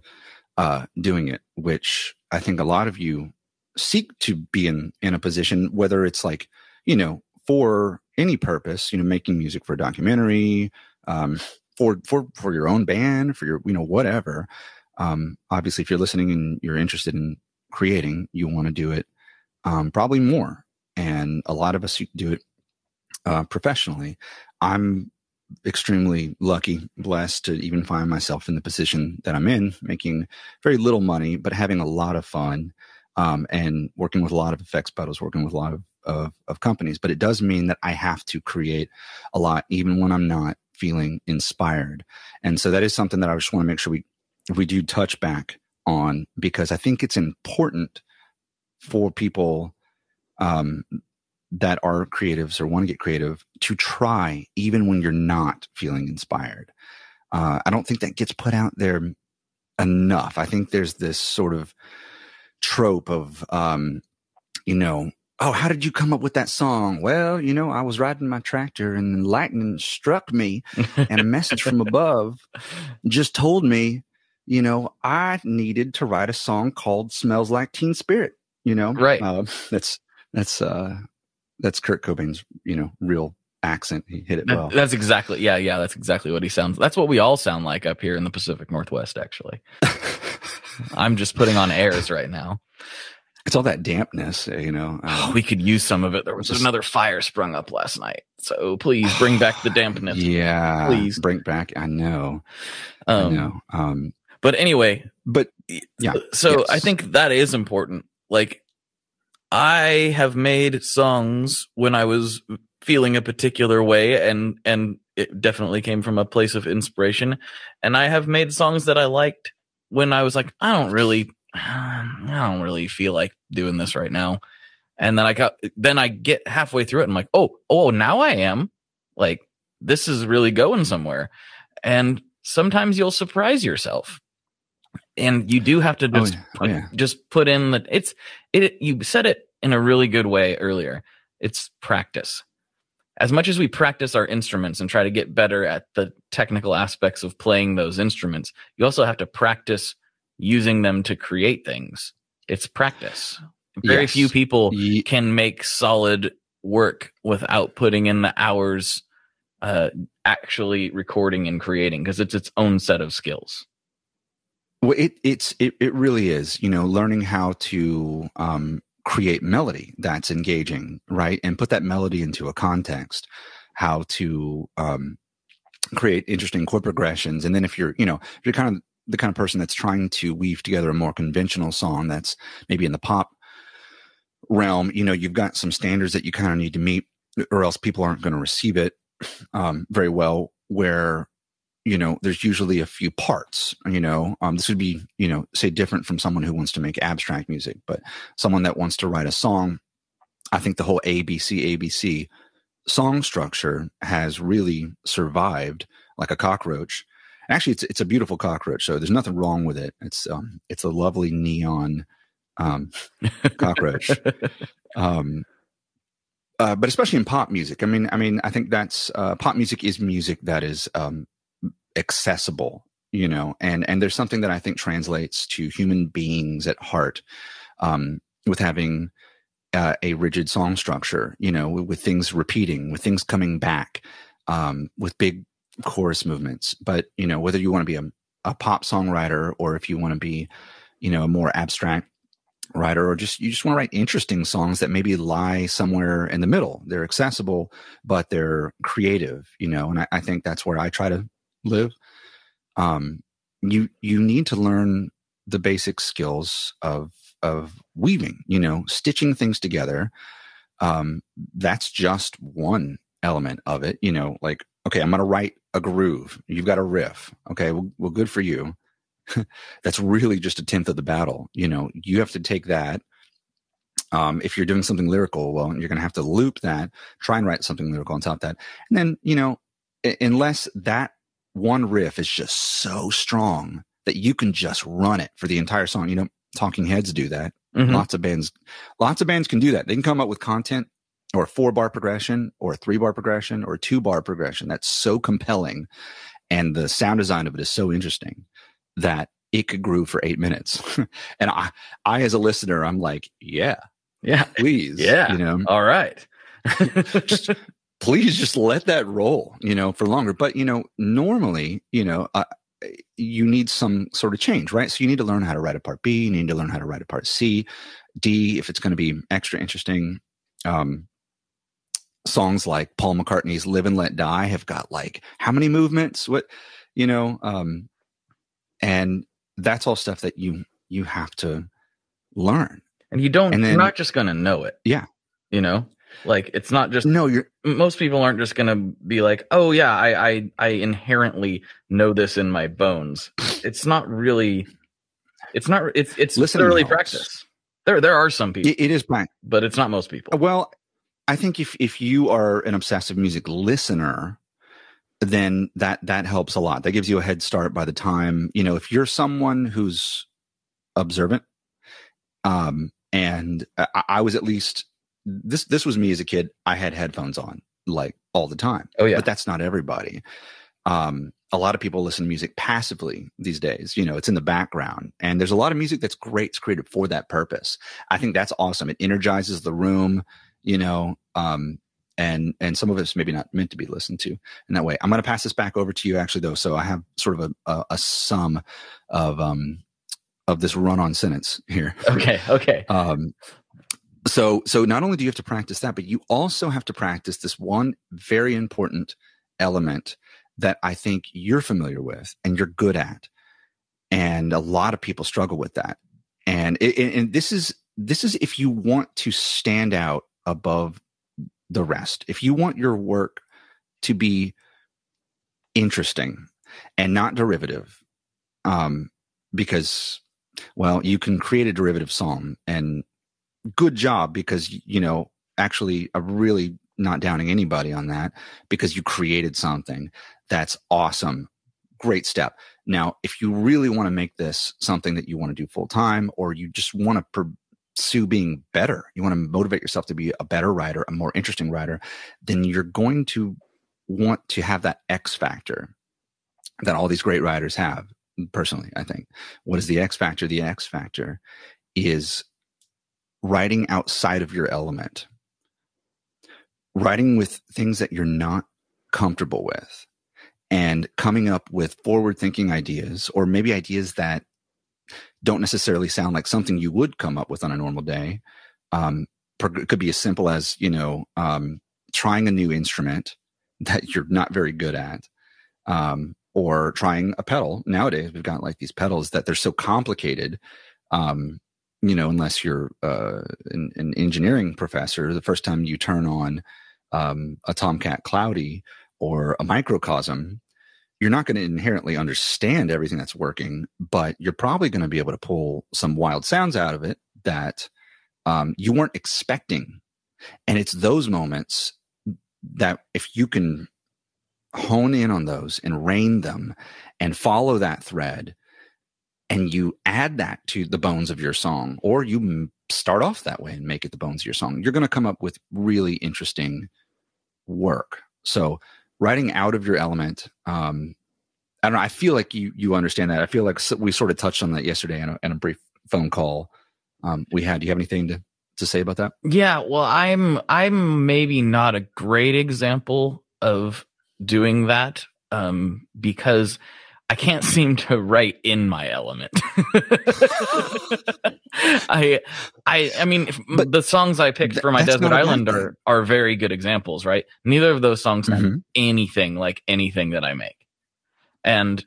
uh, doing it, which I think a lot of you seek to be in in a position, whether it's like you know for any purpose, you know, making music for a documentary, um, for for for your own band, for your you know whatever. Um, obviously, if you're listening and you're interested in creating, you want to do it um, probably more and a lot of us do it uh, professionally. I'm extremely lucky, blessed to even find myself in the position that I'm in, making very little money, but having a lot of fun um, and working with a lot of effects pedals, working with a lot of, of, of companies. But it does mean that I have to create a lot, even when I'm not feeling inspired. And so that is something that I just want to make sure we we do touch back on because I think it's important for people um, that are creatives or want to get creative to try even when you're not feeling inspired. Uh, I don't think that gets put out there enough. I think there's this sort of trope of, um, you know, oh, how did you come up with that song? Well, you know, I was riding my tractor and lightning struck me, and a message from above just told me, you know, I needed to write a song called "Smells Like Teen Spirit." You know, right? Uh, that's that's uh, that's Kurt Cobain's, you know, real accent. He hit it That- well. That's exactly yeah, yeah. That's exactly what he sounds. That's what we all sound like up here in the Pacific Northwest. Actually, I'm just putting on airs right now. it's all that dampness, uh, you know. Oh, um, we could use some of it. There was Just- another fire sprung up last night, so please bring back the dampness. yeah, please. bring back. I know, I Um, know. Um, but anyway, but Yeah, So yes. I think that is important. Like I have made songs when I was feeling a particular way and and it definitely came from a place of inspiration and I have made songs that I liked when I was like I don't really I don't really feel like doing this right now. And then I got then I get halfway through it and I'm like, "Oh, oh, now I am." Like this is really going somewhere. And sometimes you'll surprise yourself. And you do have to Oh, just yeah. Oh, put, yeah. just put in the it's it you said it in a really good way earlier. It's practice. As much as we practice our instruments and try to get better at the technical aspects of playing those instruments, you also have to practice using them to create things. It's practice. Very Yes. few people Ye- can make solid work without putting in the hours uh actually recording and creating because it's its own set of skills. Well, it it's it, it really is. You know, learning how to um, create melody that's engaging, right, and put that melody into a context. How to um, create interesting chord progressions, and then if you're, you know, if you're kind of the kind of person that's trying to weave together a more conventional song that's maybe in the pop realm, you know, you've got some standards that you kind of need to meet, or else people aren't going to receive it um, very well. Where you know, there's usually a few parts, you know, um, this would be, you know, say different from someone who wants to make abstract music, but someone that wants to write a song. I think the whole ABC, ABC song structure has really survived like a cockroach. Actually, it's, it's a beautiful cockroach. So there's nothing wrong with it. It's, um, it's a lovely neon, um, cockroach. um, uh, but especially in pop music. I mean, I mean, I think that's uh, pop music is music that is um, accessible, you know, and and there's something that I think translates to human beings at heart, um, with having uh, a rigid song structure, you know, with, with things repeating, with things coming back, um, with big chorus movements. But you know, whether you want to be a, a pop songwriter or if you want to be, you know, a more abstract writer or just you just want to write interesting songs that maybe lie somewhere in the middle they're accessible but they're creative you know and I, I think that's where i try to live um you you need to learn the basic skills of of weaving you know stitching things together um that's just one element of it you know like okay i'm gonna write a groove you've got a riff okay well, well good for you that's really just a tenth of the battle. You know, you have to take that. Um, if you're doing something lyrical, well, you're going to have to loop that, try and write something lyrical on top of that. And then, you know, unless that one riff is just so strong that you can just run it for the entire song, you know, Talking Heads do that. Mhm. Lots of bands, lots of bands can do that. They can come up with content or a four bar progression or a three bar progression or a two bar progression that's so compelling. And the sound design of it is so interesting that it could groove for eight minutes. and I, I, as a listener, I'm like, yeah, Yeah. please. Yeah. You know, All right. Just- please just let that roll, you know, for longer. But, you know, normally, you know, uh, you need some sort of change, right? So you need to learn how to write a part B, you need to learn how to write a part C, D, if it's going to be extra interesting. Um, songs like Paul McCartney's Live and Let Die have got like how many movements? What, you know, um, and that's all stuff that you you have to learn. and you don't And you're not just gonna know it. Yeah. You know? Like it's not just No, you're most people aren't just gonna be like, oh yeah, I I, I inherently know this in my bones. It's not really it's not it's it's Listening thoroughly helps. practice. There there are some people, it, is back. but it's not most people. Well, I think if if you are an obsessive music listener, then that that helps a lot. That gives you a head start by the time, you know, if you're someone who's observant, um, and I, I was at least this this was me as a kid. I had headphones on like all the time. Oh yeah. But that's not everybody. Um, a lot of people listen to music passively these days. You know, it's in the background, and there's a lot of music that's great. It's created for that purpose. I think that's awesome. It energizes the room. You know, um, and and some of it's maybe not meant to be listened to in that way. I'm going to pass this back over to you, actually, though. So I have sort of a a, a sum of um of this run-on sentence here. Okay. Okay. Um, so so not only do you have to practice that, but you also have to practice this one very important element that I think you're familiar with and you're good at, and a lot of people struggle with that. And it, and this is this is if you want to stand out above the rest, if you want your work to be interesting and not derivative, um, because well, you can create a derivative song and good job because you know actually i'm really not downing anybody on that because you created something. That's awesome. Great step. Now if you really want to make this something that you want to do full time or you just want to pursue being better you want to motivate yourself to be a better writer a more interesting writer then you're going to want to have that x factor that all these great writers have personally i think. What is the x factor? The x factor is writing outside of your element, writing with things that you're not comfortable with, and coming up with forward thinking ideas, or maybe ideas that don't necessarily sound like something you would come up with on a normal day. Um, it could be as simple as, you know, um, trying a new instrument that you're not very good at. Um, or trying a pedal. Nowadays, we've got like these pedals that they're so complicated um, you know, unless you're uh, an, an, engineering professor, the first time you turn on um, a Tomcat Cloudy or a microcosm, you're not going to inherently understand everything that's working, but you're probably going to be able to pull some wild sounds out of it that um, you weren't expecting. And it's those moments that if you can hone in on those and rein them and follow that thread, and you add that to the bones of your song, or you start off that way and make it the bones of your song, you're going to come up with really interesting work. So, writing out of your element, um, I don't know. I feel like you you understand that. I feel like we sort of touched on that yesterday in a, in a brief phone call um, we had. Do you have anything to to say about that? Yeah. Well, I'm I'm maybe not a great example of doing that um, because I can't seem to write in my element. I, I, I mean, but the songs I picked for my desert island are are very good examples, right? Neither of those songs mm-hmm. have anything like anything that I make, and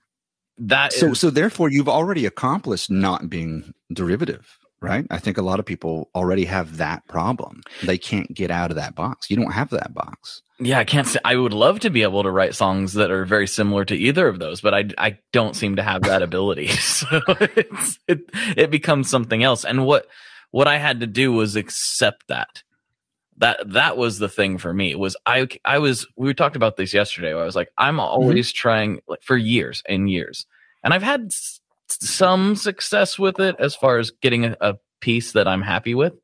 that so is, so therefore you've already accomplished not being derivative right? I think a lot of people already have that problem. They can't get out of that box. You don't have that box. Yeah, I can't say I would love to be able to write songs that are very similar to either of those, but I I don't seem to have that ability. so it's, it it becomes something else. And what what I had to do was accept that. That that was the thing for me. Was I I was we talked about this yesterday. I was like I'm mm-hmm. always mm-hmm. trying like for years and years. And I've had some success with it as far as getting a, a piece that I'm happy with.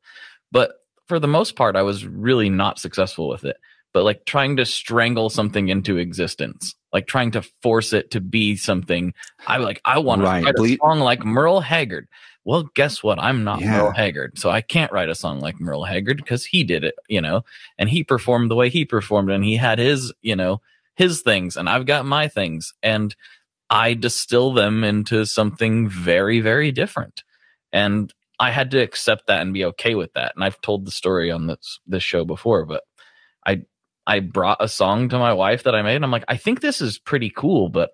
But for the most part, I was really not successful with it. But like trying to strangle something into existence, like trying to force it to be something. I like. I want right. to write a song like Merle Haggard. Well, guess what? I'm not yeah. Merle Haggard, so I can't write a song like Merle Haggard because he did it, you know, and he performed the way he performed, and he had his, you know, his things, and I've got my things, and I distill them into something very, very different. And I had to accept that and be okay with that. And I've told the story on this this show before, but I I brought a song to my wife that I made and I'm like, I think this is pretty cool, but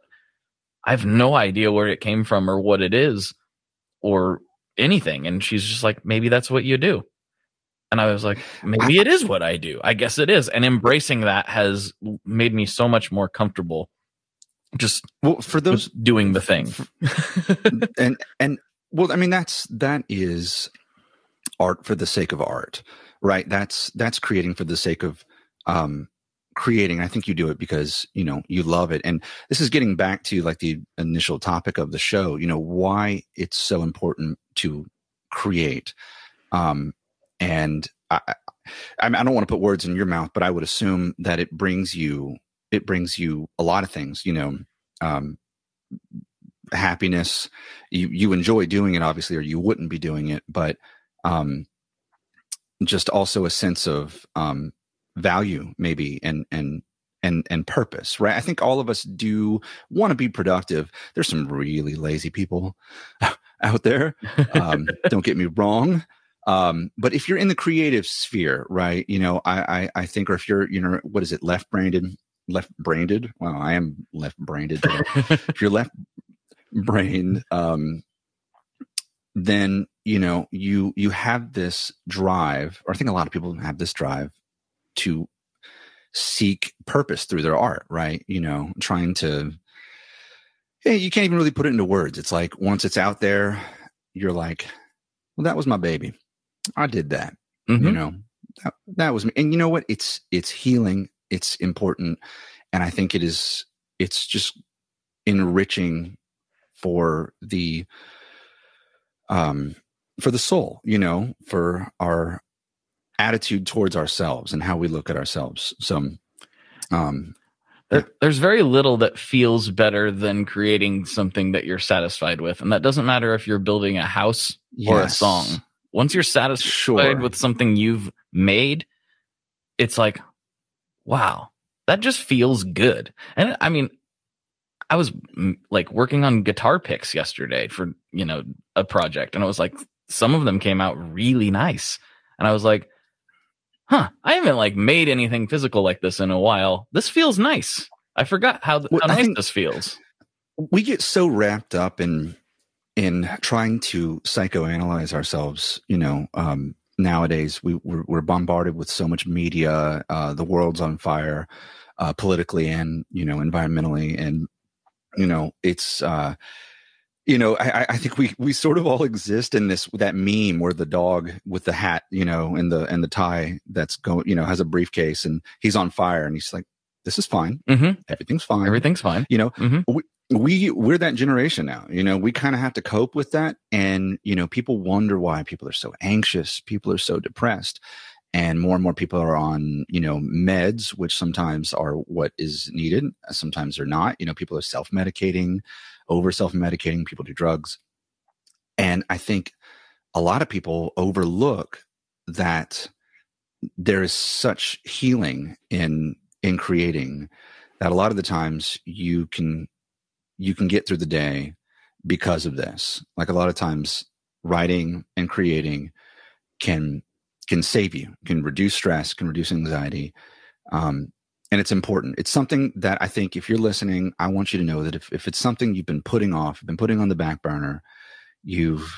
I have no idea where it came from or what it is or anything. And she's just like, maybe that's what you do. And I was like, maybe it is what I do. I guess it is. And embracing that has made me so much more comfortable just well for those doing the thing and and well i mean that's that is art for the sake of art right? That's that's creating for the sake of um, creating. I think you do it because you know you love it, and this is getting back to like the initial topic of the show. You know why it's so important to create, um, and I, I, I don't want to put words in your mouth, but I would assume that it brings you it brings you a lot of things. You know, um, happiness. You you enjoy doing it, obviously, or you wouldn't be doing it, but um, just also a sense of um, value, maybe, and and and and purpose, right? I think all of us do want to be productive. There's some really lazy people out there. Um, don't get me wrong. Um, but if you're in the creative sphere, right, you know, I, I, I think, or if you're, you know, what is it, left branded, left branded? Well, I am left branded. if you're left brain, um, then you know you you have this drive, or I think a lot of people have this drive to seek purpose through their art, right? You know, trying to hey, you can't even really put it into words. It's like once it's out there, you're like, well, that was my baby. I did that. Mm-hmm. You know, that, that was me. And you know what? It's it's healing. It's important, and I think it is. It's just enriching for the um for the soul you know for our attitude towards ourselves and how we look at ourselves so um there, there's very little that feels better than creating something that you're satisfied with and that doesn't matter if you're building a house yes. or a song once you're satisfied sure. with something you've made it's like wow that just feels good and i mean I was mm, like working on guitar picks yesterday for, you know, a project and it was like some of them came out really nice. And I was like, huh, I haven't like made anything physical like this in a while. This feels nice. I forgot how, well, how nice this feels. We get so wrapped up in in trying to psychoanalyze ourselves, you know, um, nowadays we we're, we're, bombarded with so much media. Uh, the world's on fire, uh, politically and you know environmentally, and you know, it's uh you know, I, I think we we sort of all exist in this that meme where the dog with the hat, you know, and the and the tie that's going, you know, has a briefcase and he's on fire and he's like, "This is fine, mm-hmm. everything's fine, everything's fine." You know, mm-hmm. we, we we're that generation now. You know, we kind of have to cope with that, and you know, people wonder why people are so anxious, people are so depressed, and more and more people are on you know meds which sometimes are what is needed uh, sometimes they're not you know people are self-medicating over self-medicating people do drugs and i think a lot of people overlook that there is such healing in in creating that a lot of the times you can you can get through the day because of this like a lot of times writing and creating can can save you, can reduce stress, can reduce anxiety. Um, and it's important. It's something that I think if you're listening, I want you to know that if, if it's something you've been putting off, been putting on the back burner, you've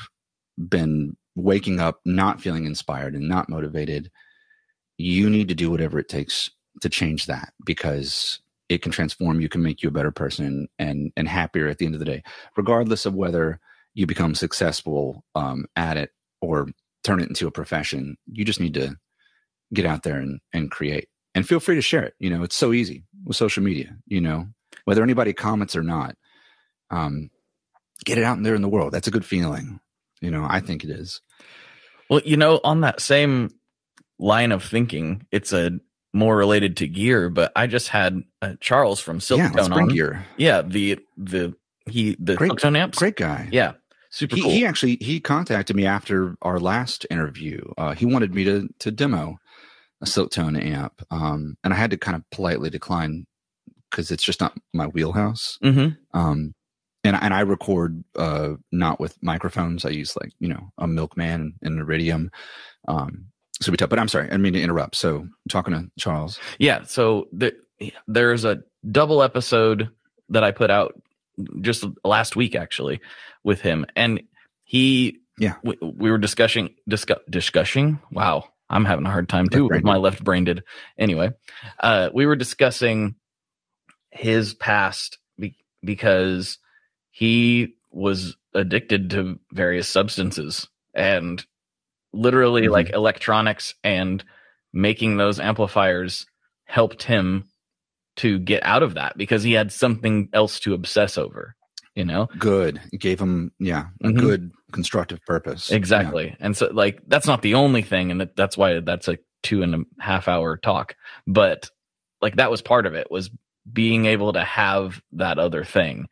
been waking up not feeling inspired and not motivated, you need to do whatever it takes to change that because it can transform you, can make you a better person and and happier at the end of the day, regardless of whether you become successful um, at it or turn it into a profession. You just need to get out there and, and create and feel free to share it. You know, it's so easy with social media, you know, whether anybody comments or not, um, get it out there in the world. That's a good feeling. You know, I think it is. Well, you know, on that same line of thinking, it's a more related to gear, but I just had uh, Charles from Silktone yeah, on. Gear. Yeah, the the he the great, Silktone amps. Great guy. Yeah, Super he, cool. He actually he contacted me after our last interview. Uh, he wanted me to to demo a Silktone amp, um, and I had to kind of politely decline because it's just not my wheelhouse. Mm-hmm. Um, and and I record uh, not with microphones. I use like you know a Milkman and an Iridium. Um, so we tough. But I'm sorry, I mean to interrupt. So I'm talking to Charles. Yeah. So the, there's a double episode that I put out just last week actually with him and he yeah we, we were discussing discuss, discussing wow i'm having a hard time too with my left brained anyway uh we were discussing his past be- because he was addicted to various substances and literally Mhm. like electronics and making those amplifiers helped him to get out of that because he had something else to obsess over, you know? Good. It gave him, yeah, a Mhm. good constructive purpose. Exactly. And so like that's not the only thing and that, that's why that's a two and a half hour talk. But like that was part of it was being able to have that other thing.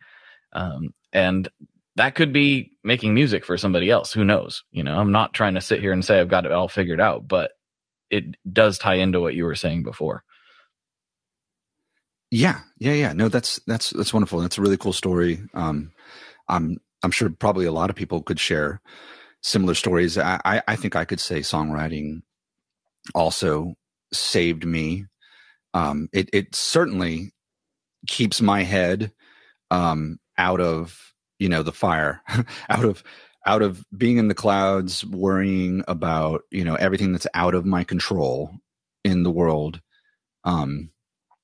Um and that could be making music for somebody else. Who knows? You know, I'm not trying to sit here and say I've got it all figured out, but it does tie into what you were saying before. Yeah, yeah, yeah. No, that's that's that's wonderful. That's a really cool story. Um, I'm I'm sure probably a lot of people could share similar stories. I I, I think I could say songwriting also saved me. Um, it it certainly keeps my head um, out of you know the fire, out of out of being in the clouds, worrying about you know everything that's out of my control in the world. Um,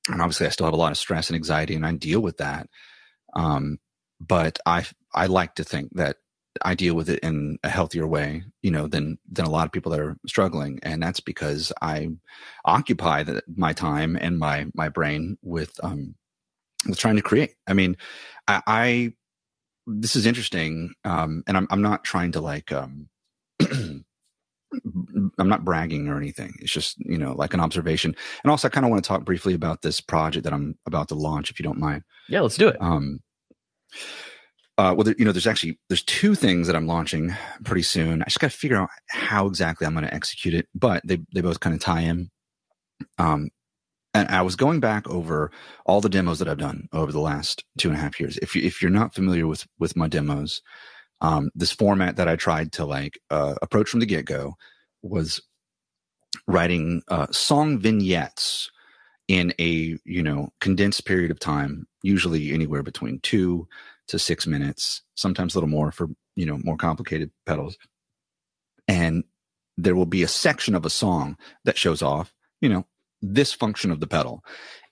and obviously, I still have a lot of stress and anxiety, and I deal with that. Um, but I I like to think that I deal with it in a healthier way, you know, than than a lot of people that are struggling, and that's because I occupy the, my time and my my brain with um with trying to create. I mean, I, I this is interesting, um, and I'm I'm not trying to like um. I'm not bragging or anything. It's just, you know, like an observation. And also, I kind of want to talk briefly about this project that I'm about to launch, if you don't mind. Yeah, let's do it. Um, uh, well, there, you know, there's actually there's two things that I'm launching pretty soon. I just got to figure out how exactly I'm going to execute it, but they they both kind of tie in. Um, and I was going back over all the demos that I've done over the last two and a half years. If you, if you're not familiar with with my demos, um, this format that I tried to like uh, approach from the get go was writing uh, song vignettes in a you know condensed period of time, usually anywhere between two to six minutes, sometimes a little more for you know more complicated pedals. And there will be a section of a song that shows off, you know, this function of the pedal.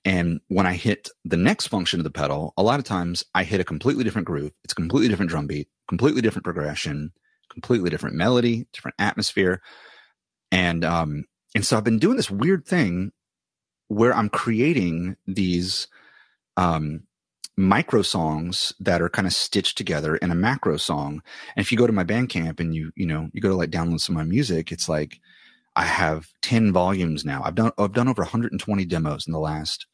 And when I hit the next function of the pedal, a lot of times I hit a completely different groove. It's a completely different drum beat, completely different progression, completely different melody, different atmosphere. And um, and so I've been doing this weird thing where I'm creating these um micro songs that are kind of stitched together in a macro song. And if you go to my Bandcamp and you, you know, you go to like download some of my music, it's like I have 10 volumes now. I've done I've done over 120 demos in the last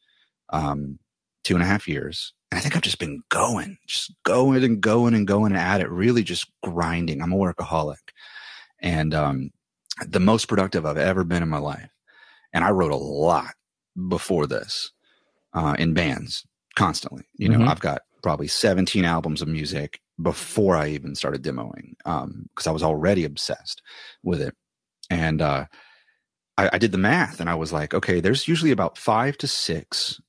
um two and a half years. And I think I've just been going, just going and going and going at it, really just grinding. I'm a workaholic. And um the most productive I've ever been in my life. And I wrote a lot before this uh, in bands constantly. You know, Mhm. I've got probably 17 albums of music before I even started demoing because I was already obsessed with it. And uh, I, I did the math and I was like, okay, there's usually about five to six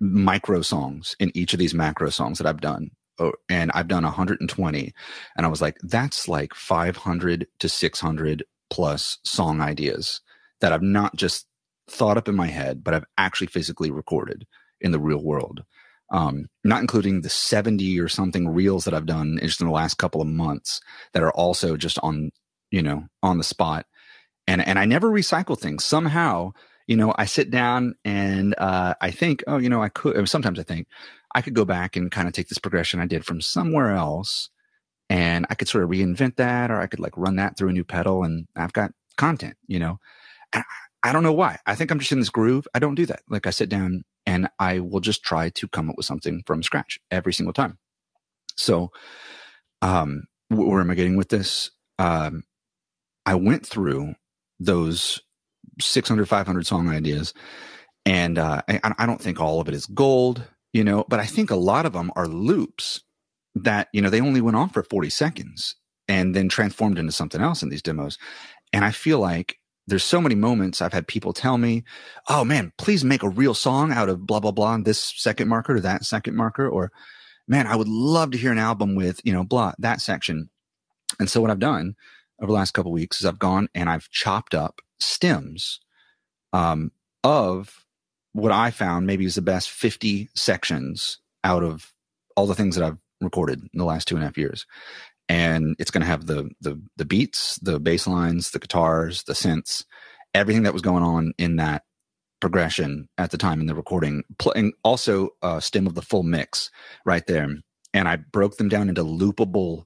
micro songs in each of these macro songs that I've done. Oh, and I've done 120. And I was like, that's like 500 to 600 plus song ideas that I've not just thought up in my head, but I've actually physically recorded in the real world. Um, not including the 70 or something reels that I've done just in the last couple of months that are also just on, you know, on the spot. And, and I never recycle things. Somehow, you know, I sit down and uh, I think, oh, you know, I could, sometimes I think I could go back and kind of take this progression I did from somewhere else and I could sort of reinvent that or I could like run that through a new pedal and I've got content, you know. And I don't know why. I think I'm just in this groove. I don't do that. Like I sit down and I will just try to come up with something from scratch every single time. So, um, where am I getting with this? Um, I went through those 600, 500 song ideas, and uh, I, I don't think all of it is gold, you know, but I think a lot of them are loops that, you know, they only went on for 40 seconds and then transformed into something else in these demos. And I feel like there's so many moments I've had people tell me, "Oh man, please make a real song out of blah blah blah this second marker or that second marker," or "Man, I would love to hear an album with you know blah that section." And so what I've done over the last couple weeks is I've gone and I've chopped up stems um, of what I found maybe is the best 50 sections out of all the things that I've recorded in the last two and a half years. and it's going to have the the the beats, the bass lines, the guitars, the synths, everything that was going on in that progression at the time in the recording, playing also a stem of the full mix right there. And I broke them down into loopable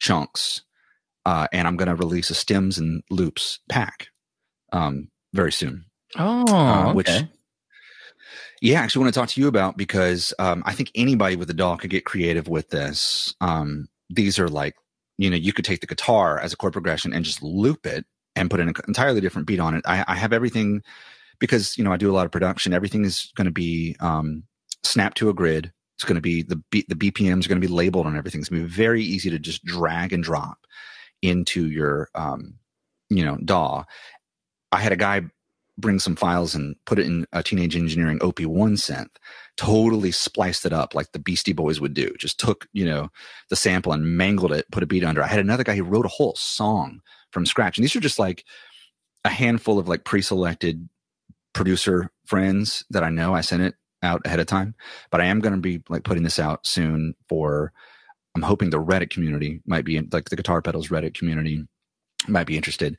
chunks. Uh, and I'm going to release a stems and loops pack um, very soon. Oh, uh, okay. which yeah, I actually want to talk to you about because um, I think anybody with a DAW could get creative with this. Um, these are like, you know, you could take the guitar as a chord progression and just loop it and put an entirely different beat on it. I, I have everything because you know I do a lot of production. Everything is going to be um, snapped to a grid. It's going to be the B, the BPMs are going to be labeled on everything. It's going to be very easy to just drag and drop into your um, you know DAW. I had a guy bring some files and put it in a teenage engineering op1 synth totally spliced it up like the beastie boys would do. Just took you know the sample and mangled it put a beat under. I had another guy who wrote a whole song from scratch. And these are just like a handful of like pre-selected producer friends that i know. I sent it out ahead of time. But i am going to be like putting this out soon for i'm hoping the reddit community might be in, like the guitar pedals reddit community might be interested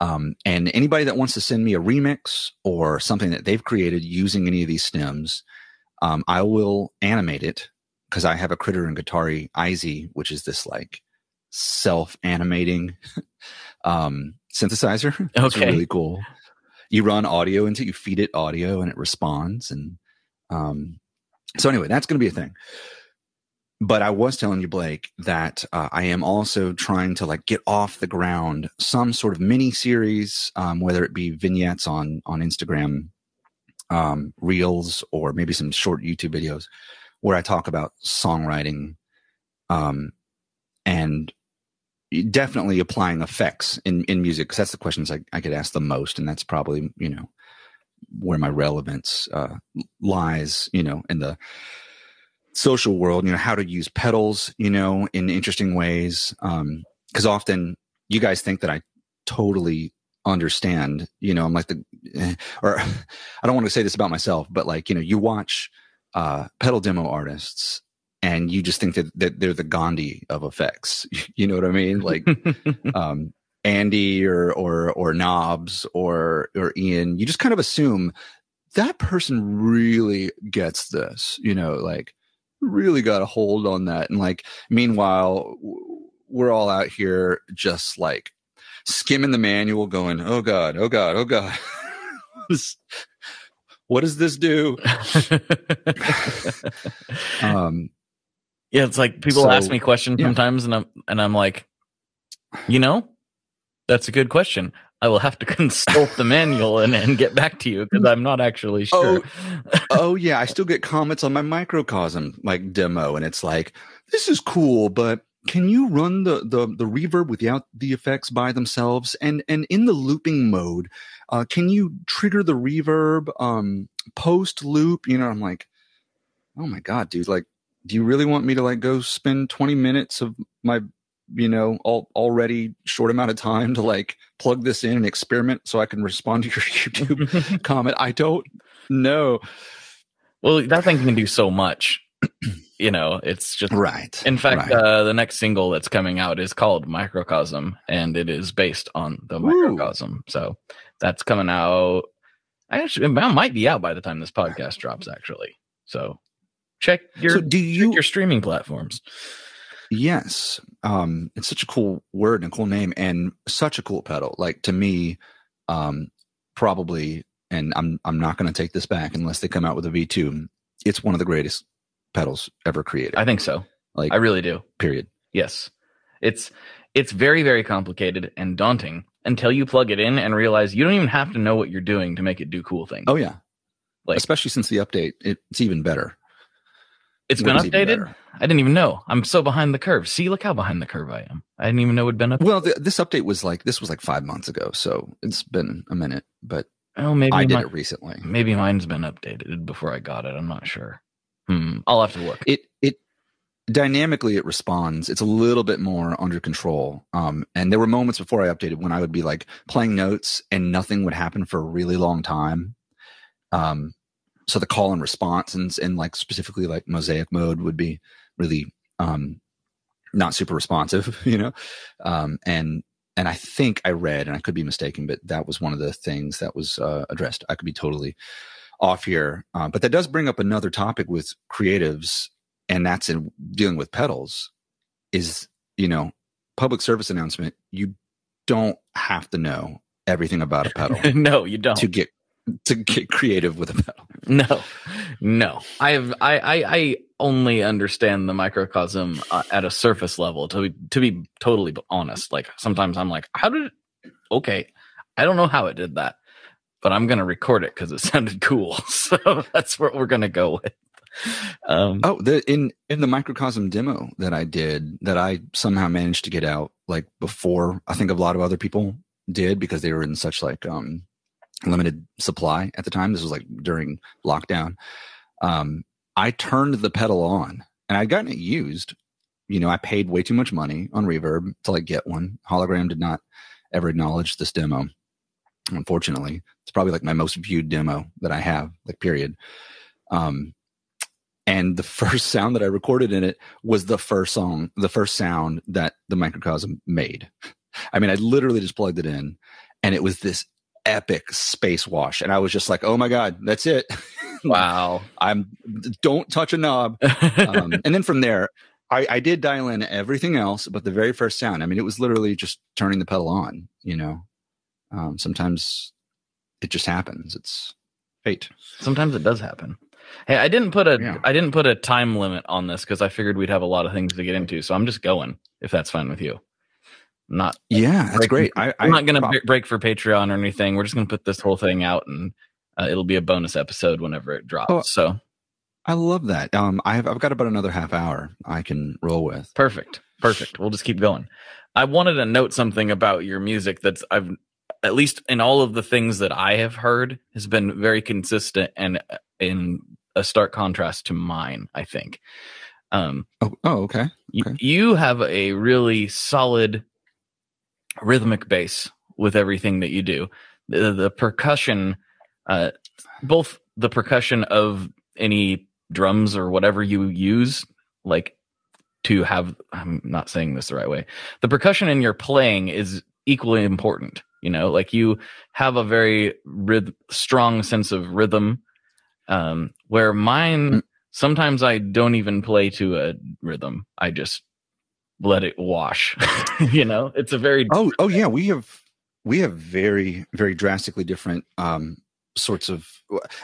um, and anybody that wants to send me a remix or something that they've created using any of these stems, um, I will animate it because I have a Critter and Guitari EYESY, which is this like self animating um, synthesizer. It's okay. really cool. You run audio into it, you feed it audio and it responds. And um, so, anyway, that's going to be a thing but I was telling you, Blake, that uh, I am also trying to like get off the ground some sort of mini series, um, whether it be vignettes on on Instagram, um, reels, or maybe some short YouTube videos, where I talk about songwriting, um, and definitely applying effects in in music because that's the questions I, I get asked the most, and that's probably you know where my relevance uh, lies, you know, in the social world, you know, how to use pedals, you know, in interesting ways. Um, cause often you guys think that I totally understand, you know, I'm like the, eh, or I don't want to say this about myself, but like, you know, you watch, uh, pedal demo artists and you just think that, that they're the Gandhi of effects. You know what I mean? Like, um, Andy or, or, or Knobs or, or Ian, you just kind of assume that person really gets this, you know, like, really got a hold on that. And like, meanwhile, we're all out here just like skimming the manual, going, "Oh God, oh God, oh God." what does this do? um, yeah, it's like people so, ask me questions yeah. sometimes, and I'm and I'm like, you know, that's a good question. I will have to consult the manual and, and get back to you because I'm not actually sure. Oh, oh, yeah, I still get comments on my microcosm like demo, and it's like, this is cool, but can you run the the the reverb without the effects by themselves? And and in the looping mode, uh, can you trigger the reverb um, post loop? You know, I'm like, oh my god, dude, like do you really want me to like go spend 20 minutes of my you know, all, already short amount of time to like plug this in and experiment so I can respond to your YouTube comment. I don't know. Well, that thing can do so much. you know, it's just right. In fact, right. Uh, the next single that's coming out is called Microcosm, and it is based on the Microcosm. So that's coming out. I actually, it might be out by the time this podcast drops. Actually, so check your so do you your streaming platforms. Yes. Um, it's such a cool word and a cool name and such a cool pedal. Like to me, um, probably, and I'm, I'm not going to take this back unless they come out with a V2. It's one of the greatest pedals ever created. I think so. Like I really do. Period. Yes. It's, it's very, very complicated and daunting until you plug it in and realize you don't even have to know what you're doing to make it do cool things. Oh yeah. Like, especially since the update, it's even better. It's been updated. I didn't even know. I'm so behind the curve. See, look how behind the curve I am. I didn't even know it'd been updated. Well, the, this update was like this was like five months ago, so it's been a minute. But oh, maybe I did my, it recently. Maybe mine's been updated before I got it. I'm not sure. Hmm. I'll have to look. It it dynamically it responds. It's a little bit more under control. Um, and there were moments before I updated when I would be like playing notes and nothing would happen for a really long time. Um, so the call and response and, and like specifically like mosaic mode would be really um not super responsive, you know. Um, and and I think I read, and I could be mistaken, but that was one of the things that was uh, addressed. I could be totally off here, uh, but that does bring up another topic with creatives, and that's in dealing with pedals. Is you know, public service announcement. You don't have to know everything about a pedal. no, you don't. To get to get creative with a pedal. No, no. I have I I, I only understand the microcosm uh, at a surface level. To be to be totally honest, like sometimes I'm like, how did? It? Okay, I don't know how it did that, but I'm gonna record it because it sounded cool. So that's what we're gonna go with. Um, oh, the in in the microcosm demo that I did, that I somehow managed to get out like before I think a lot of other people did because they were in such like um limited supply at the time. This was like during lockdown. Um, I turned the pedal on and I'd gotten it used. You know, I paid way too much money on reverb to like get one. Hologram did not ever acknowledge this demo. Unfortunately, it's probably like my most viewed demo that I have, like period. Um, and the first sound that I recorded in it was the first song, the first sound that the microcosm made. I mean, I literally just plugged it in and it was this epic space wash. And I was just like, oh my God, that's it. Wow. I'm don't touch a knob. um, and then from there, I, I did dial in everything else, but the very first sound, I mean, it was literally just turning the pedal on, you know. Um, sometimes it just happens. It's fate. Sometimes it does happen. Hey, I didn't put a yeah. I didn't put a time limit on this because I figured we'd have a lot of things to get into. So I'm just going if that's fine with you not yeah that's great. I, am not going to break for patreon or anything. We're just going to put this whole thing out and uh, it'll be a bonus episode whenever it drops oh, so. I love that. Um I've, I've got about another half hour i can roll with. Perfect perfect. We'll just keep going. I wanted to note something about your music that's i've at least in all of the things that i have heard has been very consistent and uh, in a stark contrast to mine i think. Um oh, oh okay, okay. Y- you have a really solid rhythmic bass with everything that you do. The, the percussion, uh, both the percussion of any drums or whatever you use, like to have, I'm not saying this the right way. The percussion in your playing is equally important. You know, like you have a very ryth- strong sense of rhythm, um, where mine, mm. sometimes I don't even play to a rhythm. I just let it wash. you know, it's a very oh oh yeah, we have we have very very drastically different um, sorts of.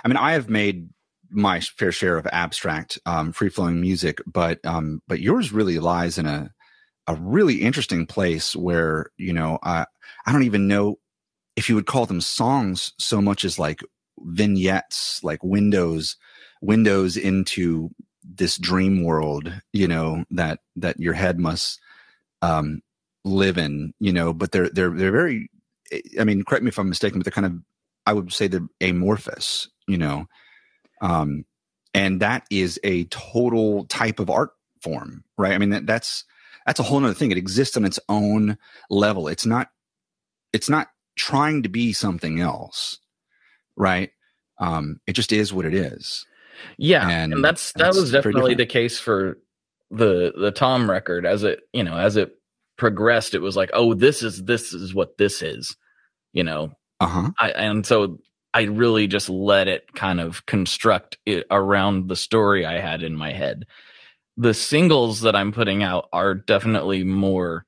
I mean, I have made my fair share of abstract um, free flowing music, but um, but yours really lies in a a really interesting place where you know I I don't even know if you would call them songs so much as like vignettes, like windows windows into this dream world, you know, that that your head must um, live in, you know. But they're they're they're very. I mean, correct me if I'm mistaken, but they're kind of I would say they're amorphous, you know, um, and that is a total type of art form, right? I mean, that, that's that's a whole other thing. It exists on its own level. It's not it's not trying to be something else, right? Um, it just is what it is. Yeah, and, and that's that was definitely the case for the the Tom record as it you know as it progressed. It was like, oh, this is this is what this is, you know. Uh-huh. And so I really just let it kind of construct it around the story I had in my head. The singles that I'm putting out are definitely more.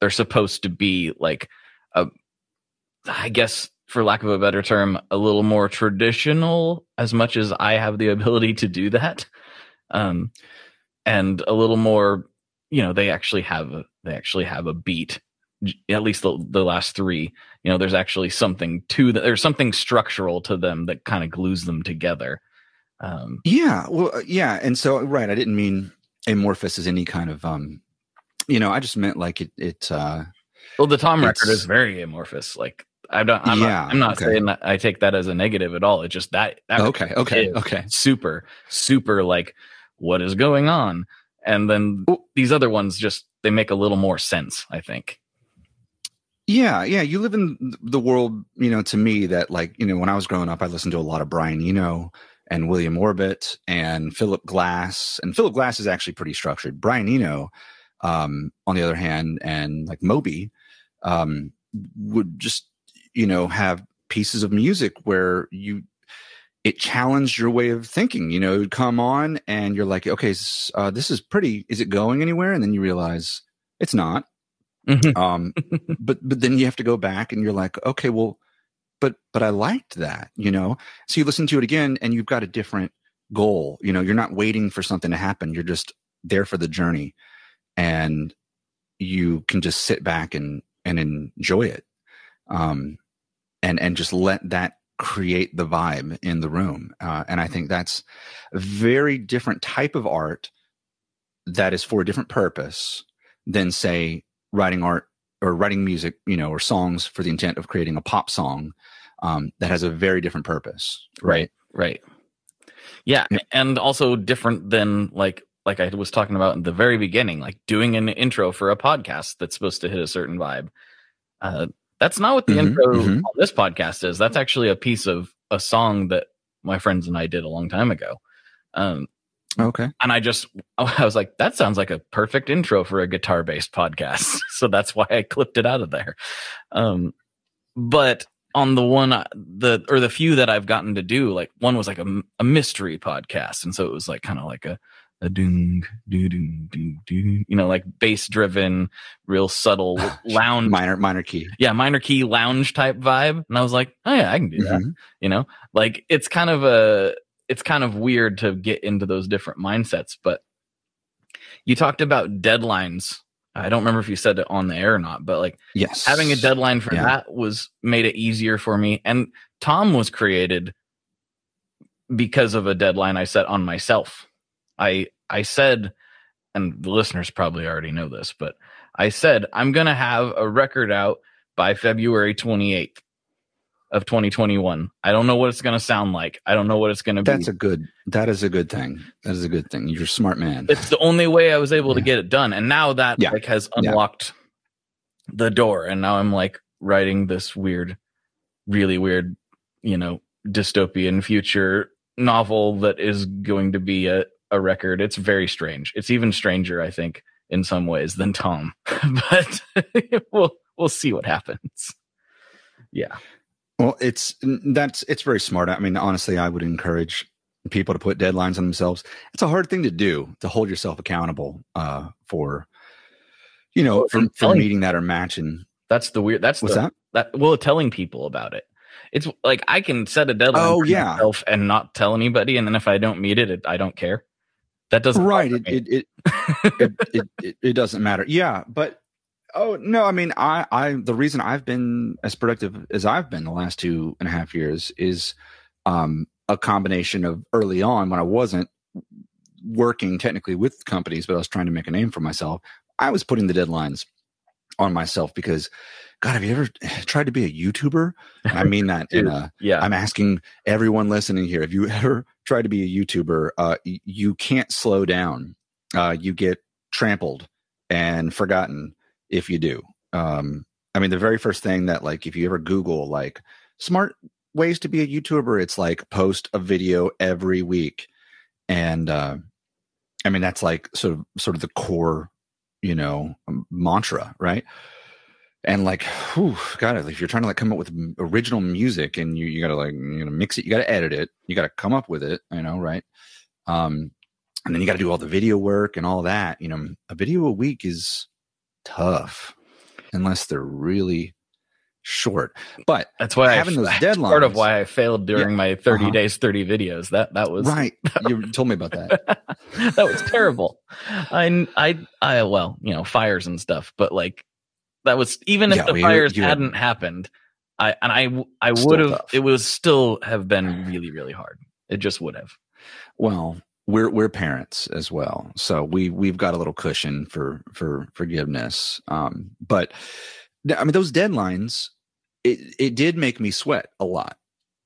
They're supposed to be like a, I guess for lack of a better term, a little more traditional as much as I have the ability to do that. Um, and a little more, you know, they actually have, a, they actually have a beat, at least the, the last three, you know, there's actually something to that. There's something structural to them that kind of glues them together. Um, yeah. Well, uh, yeah. And so, right. I didn't mean amorphous as any kind of, um, you know, I just meant like it, it, uh, well, the Tom record is very amorphous. Like I don't. I'm yeah, not, I'm not okay. saying that I take that as a negative at all. It's just that. that okay. Okay. Okay. Super. Super. Like, what is going on? And then these other ones just they make a little more sense. I think. Yeah, yeah. You live in the world, you know. To me, that like you know, when I was growing up, I listened to a lot of Brian Eno and William Orbit and Philip Glass. And Philip Glass is actually pretty structured. Brian Eno, um, on the other hand, and like Moby um, would just you know have pieces of music where you it challenged your way of thinking. You know, it would come on and you're like, okay, uh, this is pretty. Is it going anywhere? And then you realize it's not. Mm-hmm. Um, but but then you have to go back and you're like, okay, well, but but I liked that, you know. So you listen to it again and you've got a different goal. You know, you're not waiting for something to happen. You're just there for the journey, and you can just sit back and and enjoy it, um, and and just let that create the vibe in the room. Uh, and I think that's a very different type of art that is for a different purpose than say writing art or writing music, you know, or songs for the intent of creating a pop song um, that has a very different purpose. Right. Right. Yeah, yeah. And also different than like like I was talking about in the very beginning, like doing an intro for a podcast that's supposed to hit a certain vibe. Uh, that's not what the mm-hmm, intro mm-hmm. on this podcast is. That's actually a piece of a song that my friends and I did a long time ago. Um, okay. And I just, I was like, that sounds like a perfect intro for a guitar based podcast. so that's why I clipped it out of there. Um, but on the one, uh, the, or the few that I've gotten to do, like one was like a, a mystery podcast. And so it was like kind of like a, a doom doo doo doo doo you know like bass driven real subtle lounge minor minor key. Yeah minor key lounge type vibe. And i was like oh yeah i can do that mm-hmm. you know? Like it's kind of a it's kind of weird to get into those different mindsets but you talked about deadlines. I don't remember if you said it on the air or not but like yes. having a deadline for yeah. that was made it easier for me. And tom was created because of a deadline i set on myself I I said, and the listeners probably already know this, but I said I'm gonna have a record out by February 28th of 2021. I don't know what it's going to sound like. I don't know what it's going to be. That's a good. That is a good thing. That is a good thing. You're a smart man. It's the only way I was able yeah. to get it done, and now that yeah. like has unlocked yeah. the door, and now I'm like writing this weird, really weird, you know, dystopian future novel that is going to be a a record. It's very strange. It's even stranger, I think, in some ways than Tom. but we'll we'll see what happens. Yeah. Well, it's that's it's very smart. I mean, honestly, I would encourage people to put deadlines on themselves. It's a hard thing to do to hold yourself accountable uh, for, you know, well, for, for meeting that or matching. That's the weird. That's what's the, that? That well, telling people about it. It's like I can set a deadline oh, yeah. myself and not tell anybody, and then if I don't meet it, it I don't care. That doesn't right. It it it, it, it, it it doesn't matter. Yeah, but oh no, I mean, I I the reason I've been as productive as I've been the last two and a half years is um a combination of early on when I wasn't working technically with companies, but I was trying to make a name for myself. I was putting the deadlines on myself because God, have you ever tried to be a YouTuber? I mean that Dude, in a yeah. I'm asking everyone listening here. Have you ever tried to be a YouTuber? Uh, you can't slow down. Uh, you get trampled and forgotten if you do. Um, I mean, the very first thing that like if you ever Google like smart ways to be a YouTuber, it's like post a video every week, and uh, I mean that's like sort of sort of the core, you know, mantra, right? and like whew, god if you're trying to like come up with original music and you you gotta like you know mix it you gotta edit it you gotta come up with it you know right um and then you gotta do all the video work and all that you know a video a week is tough unless they're really short but that's why having I, those deadlines part of why i failed during yeah, my 30 uh-huh. days 30 videos that that was right you told me about that that was terrible i i i well you know fires and stuff but like that was even if yeah, the well, fires hadn't happened, I and I I would have it was still have been really really hard. It just would have. Well, we're we're parents as well, so we we've got a little cushion for for forgiveness. Um, but I mean, those deadlines, it it did make me sweat a lot.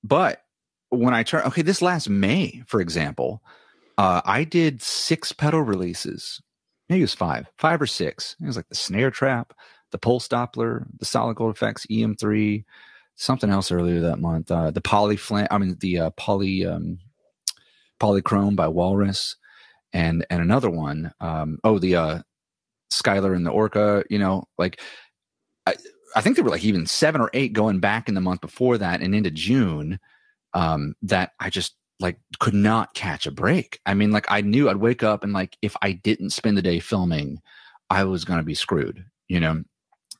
But when I turn, okay, this last May, for example, uh, I did six pedal releases. Maybe it was five, five or six. It was like the snare trap, the pulse Doppler, the solid gold effects EM3, something else earlier that month. Uh, the poly flan, I mean the uh, poly um, polychrome by Walrus, and and another one. Um, oh, the uh, Skylar and the Orca, you know, like I, think there were like even seven or eight going back in the month before that and into June um, that I just like could not catch a break. I mean, like I knew I'd wake up and like if I didn't spend the day filming, I was going to be screwed, you know?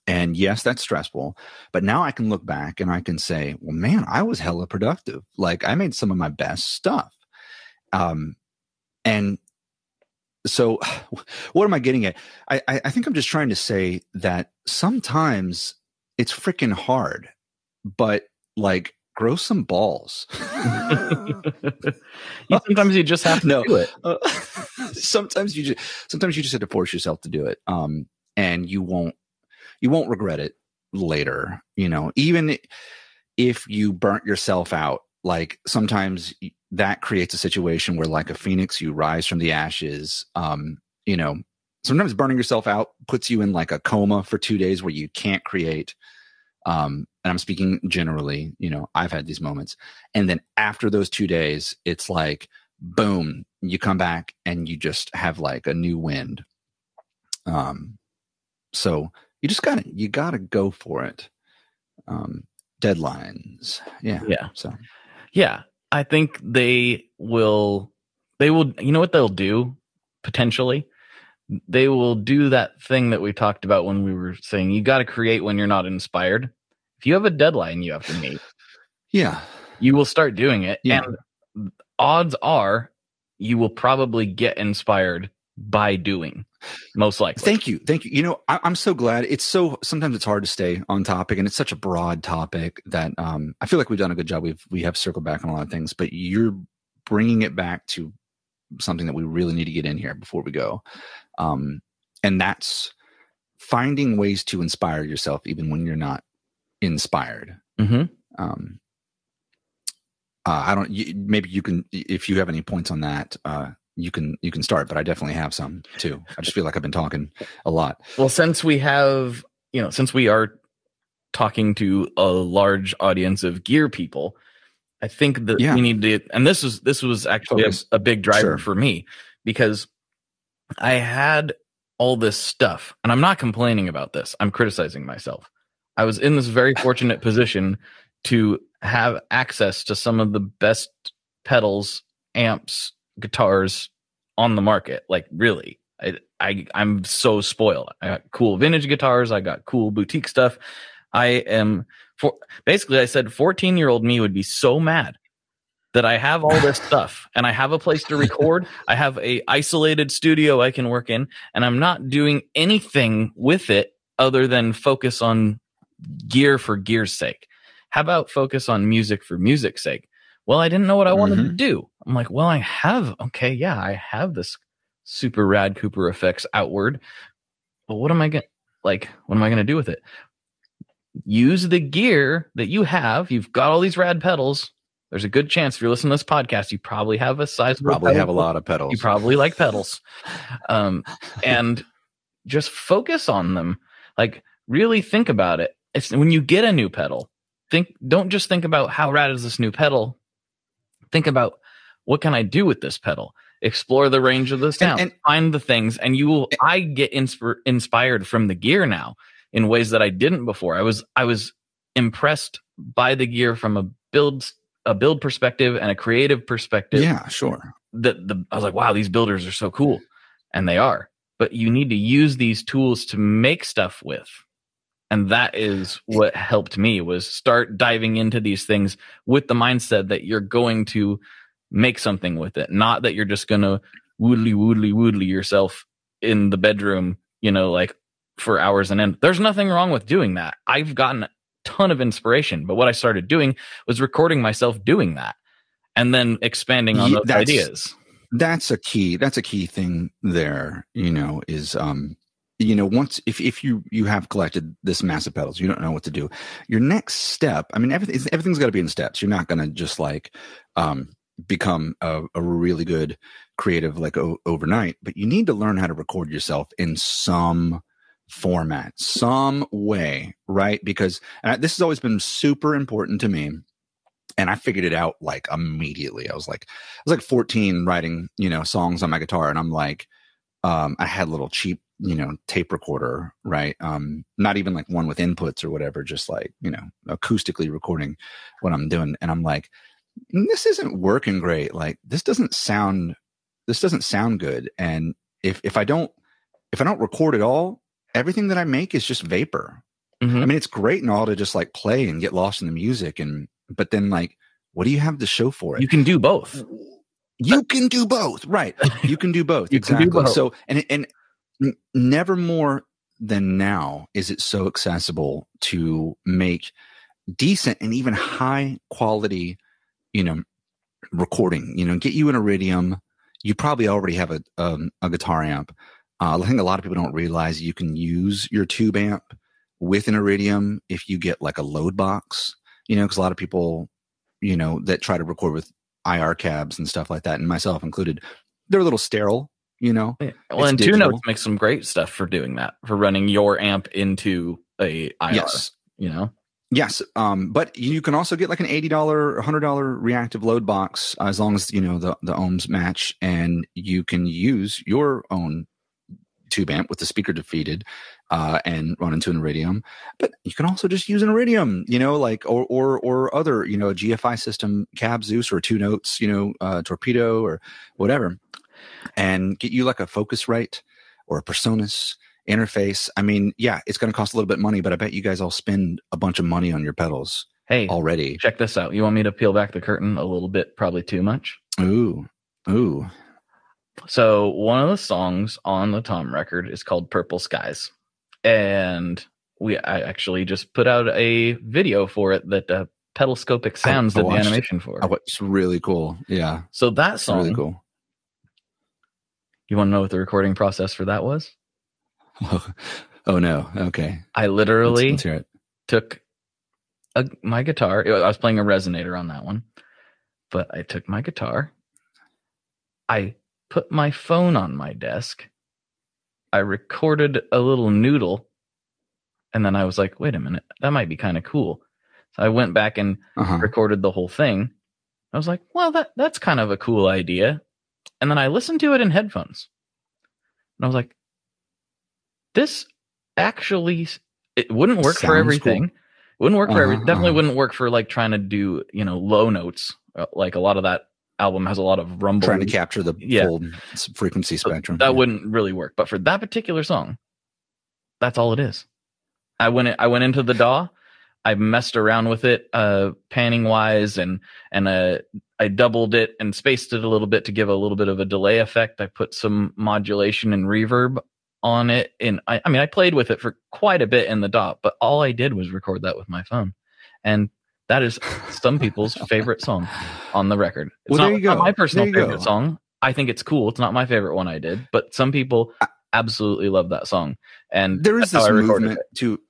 And yes, that's stressful. But now I can look back and I can say, well, man, I was hella productive. Like I made some of my best stuff. Um, and so what am I getting at? I, I think I'm just trying to say that sometimes it's freaking hard, but like grow some balls. you, sometimes you just have to no, do it. Uh, sometimes you just sometimes you just have to force yourself to do it. Um, and you won't you won't regret it later. You know, even if you burnt yourself out, like sometimes that creates a situation where, like a phoenix, you rise from the ashes. Um, you know, sometimes burning yourself out puts you in like a coma for two days where you can't create. Um, and I'm speaking generally, you know, I've had these moments. And then after those two days, it's like, boom, you come back and you just have like a new wind. Um, so you just gotta, you gotta go for it. Um, deadlines. Yeah. Yeah. So, yeah, I think they will, they will, you know what they'll do potentially? They will do that thing that we talked about when we were saying you got to create when you're not inspired if you have a deadline you have to meet, yeah, you will start doing it. Yeah. And odds are you will probably get inspired by doing most likely. Thank you. Thank you. You know, I, am so glad. It's so sometimes it's hard to stay on topic and it's such a broad topic that um, I feel like we've done a good job. We've, we have circled back on a lot of things, but you're bringing it back to something that we really need to get in here before we go. Um, and that's finding ways to inspire yourself even when you're not inspired. Mm-hmm. Um, uh, I don't. You, maybe you can, if you have any points on that, uh, you can you can start. But I definitely have some too. I just feel like I've been talking a lot. Well, since we have, you know, since we are talking to a large audience of gear people, I think that yeah. we need to. And this is this was actually a, a, big driver sure. for me because I had all this stuff, and I'm not complaining about this. I'm criticizing myself. I was in this very fortunate position to have access to some of the best pedals, amps, guitars on the market. Like really, I, I I'm so spoiled. I got cool vintage guitars. I got cool boutique stuff. I am for basically. I said 14 year old me would be so mad that I have all this stuff and I have a place to record. I have a isolated studio I can work in, and I'm not doing anything with it other than focus on gear for gear's sake? How about focus on music for music's sake? Well, I didn't know what I wanted mm-hmm. to do. I'm like, well, I have, okay, yeah, I have this super rad Cooper effects outward. But what am I going to, like, what am I going to do with it? Use the gear that you have. You've got all these rad pedals. There's a good chance if you're listening to this podcast, you probably have a size. Probably have a lot of pedals. You probably like pedals. Um, and just focus on them. Like, really think about it it's when you get a new pedal, think don't just think about how rad is this new pedal. Think about what can I do with this pedal? Explore the range of the sound, and, and, find the things, and you will. I get insp- inspired from the gear now in ways that I didn't before. I was I was impressed by the gear from a build a build perspective and a creative perspective. Yeah, sure. The the I was like, wow, these builders are so cool, and they are. But you need to use these tools to make stuff with and that is what helped me was start diving into these things with the mindset that you're going to make something with it not that you're just going to woodly woodly woodly yourself in the bedroom you know like for hours and end there's nothing wrong with doing that i've gotten ton of inspiration but what i started doing was recording myself doing that and then expanding on those ideas. that's a key that's a key thing there you know is um you know once if, if you you have collected this mass of pedals you don't know what to do your next step i mean everything everything's got to be in steps. You're not going to just like um become a, a really good creative like o- overnight but you need to learn how to record yourself in some format some way right? Because I, this has always been super important to me and I figured it out like immediately. I was like, I was like 14 writing, you know, songs on my guitar, and I'm like, um, I had a little cheap you know tape recorder right? Um not even like one with inputs or whatever just like you know acoustically recording what i'm doing and i'm like this isn't working great. Like this doesn't sound this doesn't sound good and if if i don't if i don't record at all everything that i make is just vapor Mhm. i mean it's great and all to just like play and get lost in the music and but then like what do you have to show for it You can do both. you can do both right you can do both can do exactly both. so and and never more than now is it so accessible to make decent and even high quality you know recording you know get you an iridium you probably already have a um, a guitar amp uh, i think a lot of people don't realize you can use your tube amp with an iridium if you get like a load box you know because a lot of people you know that try to record with ir cabs and stuff like that and myself included they're a little sterile you know Well, It's and Two. Notes makes some great stuff for doing that, for running your amp into a IR. yes You know, Yes, um, but you can also get like an eighty dollar, hundred dollar reactive load box as long as you know the the ohms match, and you can use your own tube amp with the speaker defeated uh, and run into an iridium. But you can also just use an iridium, you know, like or or or other, you know, a GFI system, Cabzeus or two notes, you know, uh, torpedo or whatever, and get you like a Focusrite or a PreSonus interface. I mean, yeah, it's going to cost a little bit of money, but I bet you guys all spend a bunch of money on your pedals hey, already. check this out. You want me to peel back the curtain a little bit? Probably too much. Ooh, ooh, So one of the songs on the Tom record is called "Purple Skies," and we I actually just put out a video for it that uh, Pedalscopic Sounds I did the watched animation for. oh, it's really cool. Yeah, So that it's song, really cool. you want to know what the recording process for that was? Oh, no, okay. I Let's, literally let's it. took a, my guitar. I was playing a resonator on that one, but I took my guitar. I put my phone on my desk. I recorded a little noodle, and then I was like, "Wait a minute, that might be kind of cool." So I went back and Uh-huh. recorded the whole thing. I was like, "Well, that that's kind of a cool idea." And then I listened to it in headphones, and I was like, "This actually it wouldn't work for everything. It wouldn't work for every. Uh-huh, Definitely uh-huh. wouldn't work for like trying to do you know low notes. Uh, Like a lot of that album has a lot of rumble. Trying to capture the Yeah. full frequency spectrum. That Yeah. wouldn't really work. But for that particular song, that's all it is. I went I went into the DAW. I messed around with it, uh, panning wise, and and uh, I doubled it and spaced it a little bit to give a little bit of a delay effect. I put some modulation and reverb on it, and I, I mean I played with it for quite a bit in the DAW, but all I did was record that with my phone, and that is some people's favorite song on the record. It's Well, not, there you it's not my personal favorite go. song. I think it's cool. It's not my favorite one I did, but some people absolutely love that song. And there is this movement to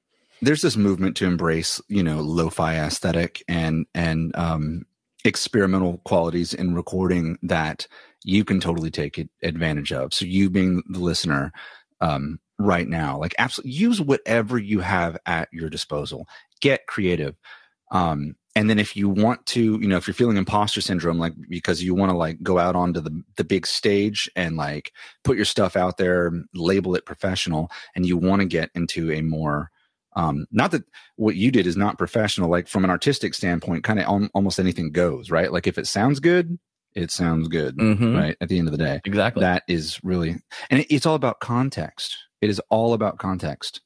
there's this movement to embrace you know lo-fi aesthetic and and um experimental qualities in recording that you can totally take advantage of so you being the listener um right now like absolutely use whatever you have at your disposal get creative um and then if you want to you know if you're feeling imposter syndrome like because you want to like go out onto the the big stage and like put your stuff out there label it professional and you want to get into a more um not that what you did is not professional like from an artistic standpoint kind of al- almost anything goes right like if it sounds good it sounds good Mhm. right at the end of the day Exactly. that is really and it- it's all about context it is all about context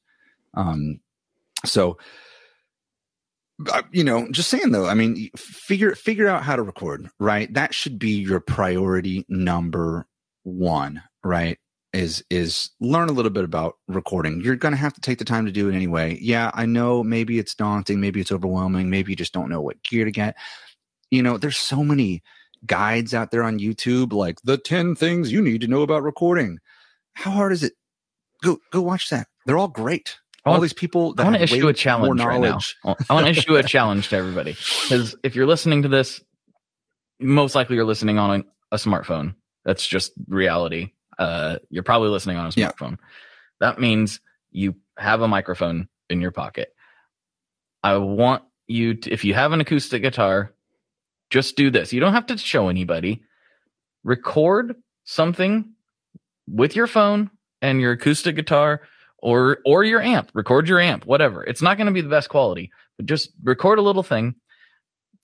um so you know just saying though i mean figure figure out how to record right? That should be your priority number one right? Is is learn a little bit about recording. You're going to have to take the time to do it anyway. Yeah i know maybe it's daunting maybe it's overwhelming maybe you just don't know what gear to get. You know there's so many guides out there on youtube like the 10 things you need to know about recording. How hard is it? Go go watch that. They're all great all want- these people I want to issue a challenge right now. I want to issue a challenge to everybody because if you're listening to this, most likely you're listening on a, a smartphone. That's just reality. Uh, you're probably listening on a Yeah. smartphone. That means you have a microphone in your pocket. I want you to, if you have an acoustic guitar, just do this. You don't have to show anybody. Record something with your phone and your acoustic guitar or or your amp. Record your amp, whatever. It's not going to be the best quality, but just record a little thing.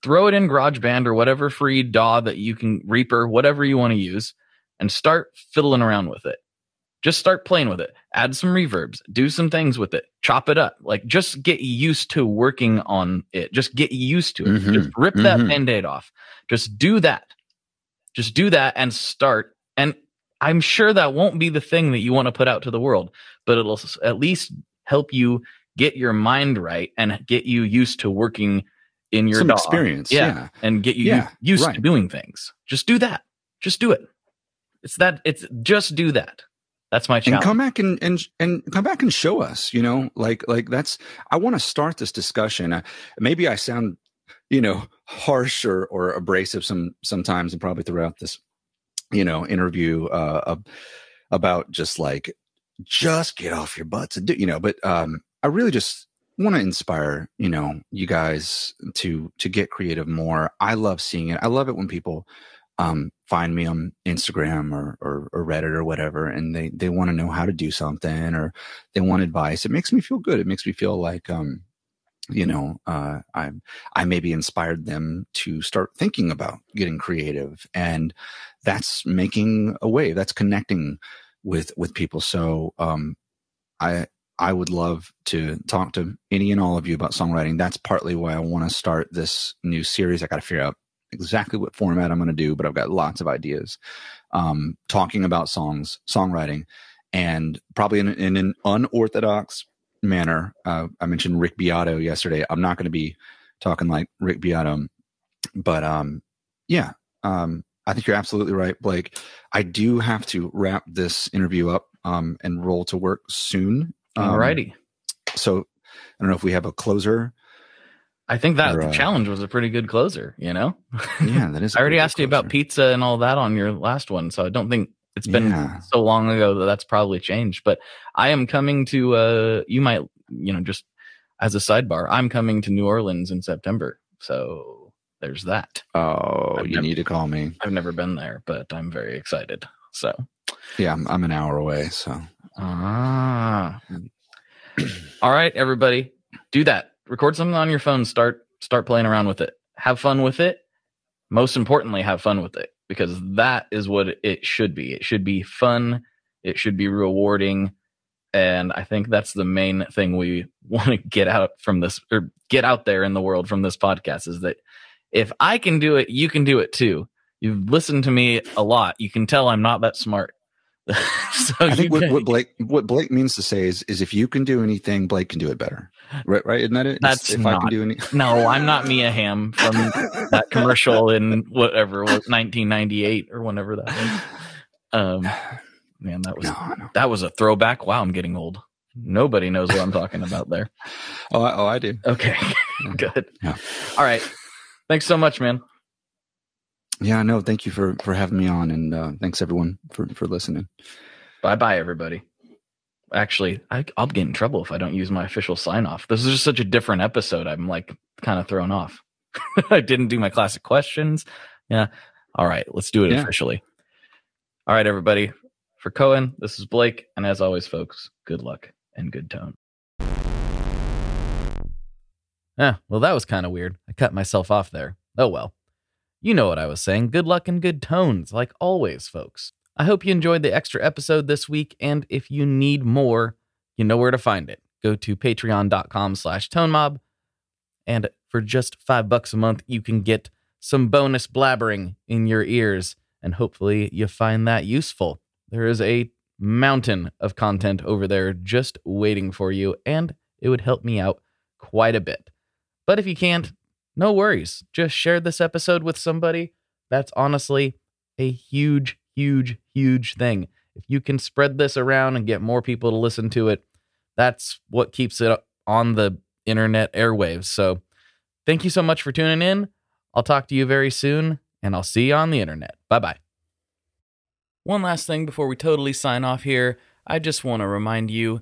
Throw it in GarageBand or whatever free DAW that you can Reaper, whatever you want to use, and start fiddling around with it. Just start playing with it. Add some reverbs, do some things with it, chop it up. Like just get used to working on it. Just get used to it. Mhm. Just rip that Mhm. band-aid off. Just do that. Just do that and start. And I'm sure that won't be the thing that you want to put out to the world, but it'll at least help you get your mind right and get you used to working in your Some DAW. experience. Yeah. Yeah. and get you Yeah, used to doing things. Just do that. Just do it. It's that. It's just do that. That's my challenge. and come back and, and and come back and show us you know like like that's i want to start this discussion uh, maybe i sound you know harsh or or abrasive some sometimes and probably throughout this you know interview uh about just like just get off your butts and do you know but um i really just want to inspire you know you guys to to get creative more i love seeing it i love it when people um, find me on Instagram or, or, or Reddit or whatever, and they, they want to know how to do something or they want advice. It makes me feel good. It makes me feel like, um, you know, uh, I, I maybe inspired them to start thinking about getting creative and that's making a wave. That's connecting with, with people. So, um, I, I would love to talk to any and all of you about songwriting. That's partly why I want to start this new series. I got to figure out exactly what format I'm going to do, but I've got lots of ideas. Um, talking about songs, songwriting, and probably in, in an unorthodox manner. Uh, I mentioned Rick Beato yesterday. I'm not going to be talking like Rick Beato, but um, yeah, um, I think you're absolutely right, Blake. I do have to wrap this interview up um, and roll to work soon. Um, Alrighty. So I don't know if we have a closer. I think that or, uh, challenge was a pretty good closer. You know. Yeah, that is. I already asked you about pizza and all that on your last one, so I don't think it's been Yeah. so long ago that that's probably changed. But I am coming to. uh You might, you know, just as a sidebar, I'm coming to New Orleans in September, so there's that. Oh, I've you never- need to call me. I've never been there, but I'm very excited. So Yeah, I'm, I'm an hour away. So Ah. All right, everybody. Do that. Record something on your phone. Start start playing around with it. Have fun with it. Most importantly, have fun with it because that is what it should be. It should be fun. It should be rewarding. And I think that's the main thing we want to get out from this or get out there in the world from this podcast is that if I can do it, you can do it too. You've listened to me a lot. You can tell I'm not that smart. so I think what, can- what Blake what Blake means to say is is if you can do anything, Blake can do it better. Right? Right? Isn't that it? That's if I not- can do any. No, I'm not Mia Hamm from that commercial in whatever what, 1998 or whenever that was. Um, man, that was No, no. that was a throwback. Wow, I'm getting old. Nobody knows what I'm talking about there. Oh, I, oh, I do. Okay, good. Yeah. All right, thanks so much, man. Yeah, no. Thank you for for having me on, and uh, thanks everyone for for listening. Bye, bye, everybody. Actually, I, I'll get in trouble if I don't use my official sign off. This is just such a different episode. I'm like kind of thrown off. I didn't do my classic questions. Yeah. All right, let's do it Yeah. officially. All right, everybody. For Cohen, this is Blake. And as always, folks, good luck and good tone. Yeah, well, that was kind of weird. I cut myself off there. Oh well. You know what I was saying. Good luck and good tones, like always, folks. I hope you enjoyed the extra episode this week, and if you need more, you know where to find it. Go to patreon.com slash tonemob, and for just five bucks a month, you can get some bonus blabbering in your ears, and hopefully you find that useful. There is a mountain of content over there just waiting for you, and it would help me out quite a bit. But if you can't, no worries. Just share this episode with somebody. That's honestly a huge, huge, huge thing. If you can spread this around and get more people to listen to it, that's what keeps it on the internet airwaves. So thank you so much for tuning in. I'll talk to you very soon, and I'll see you on the internet. Bye bye. One last thing before we totally sign off here. I just want to remind you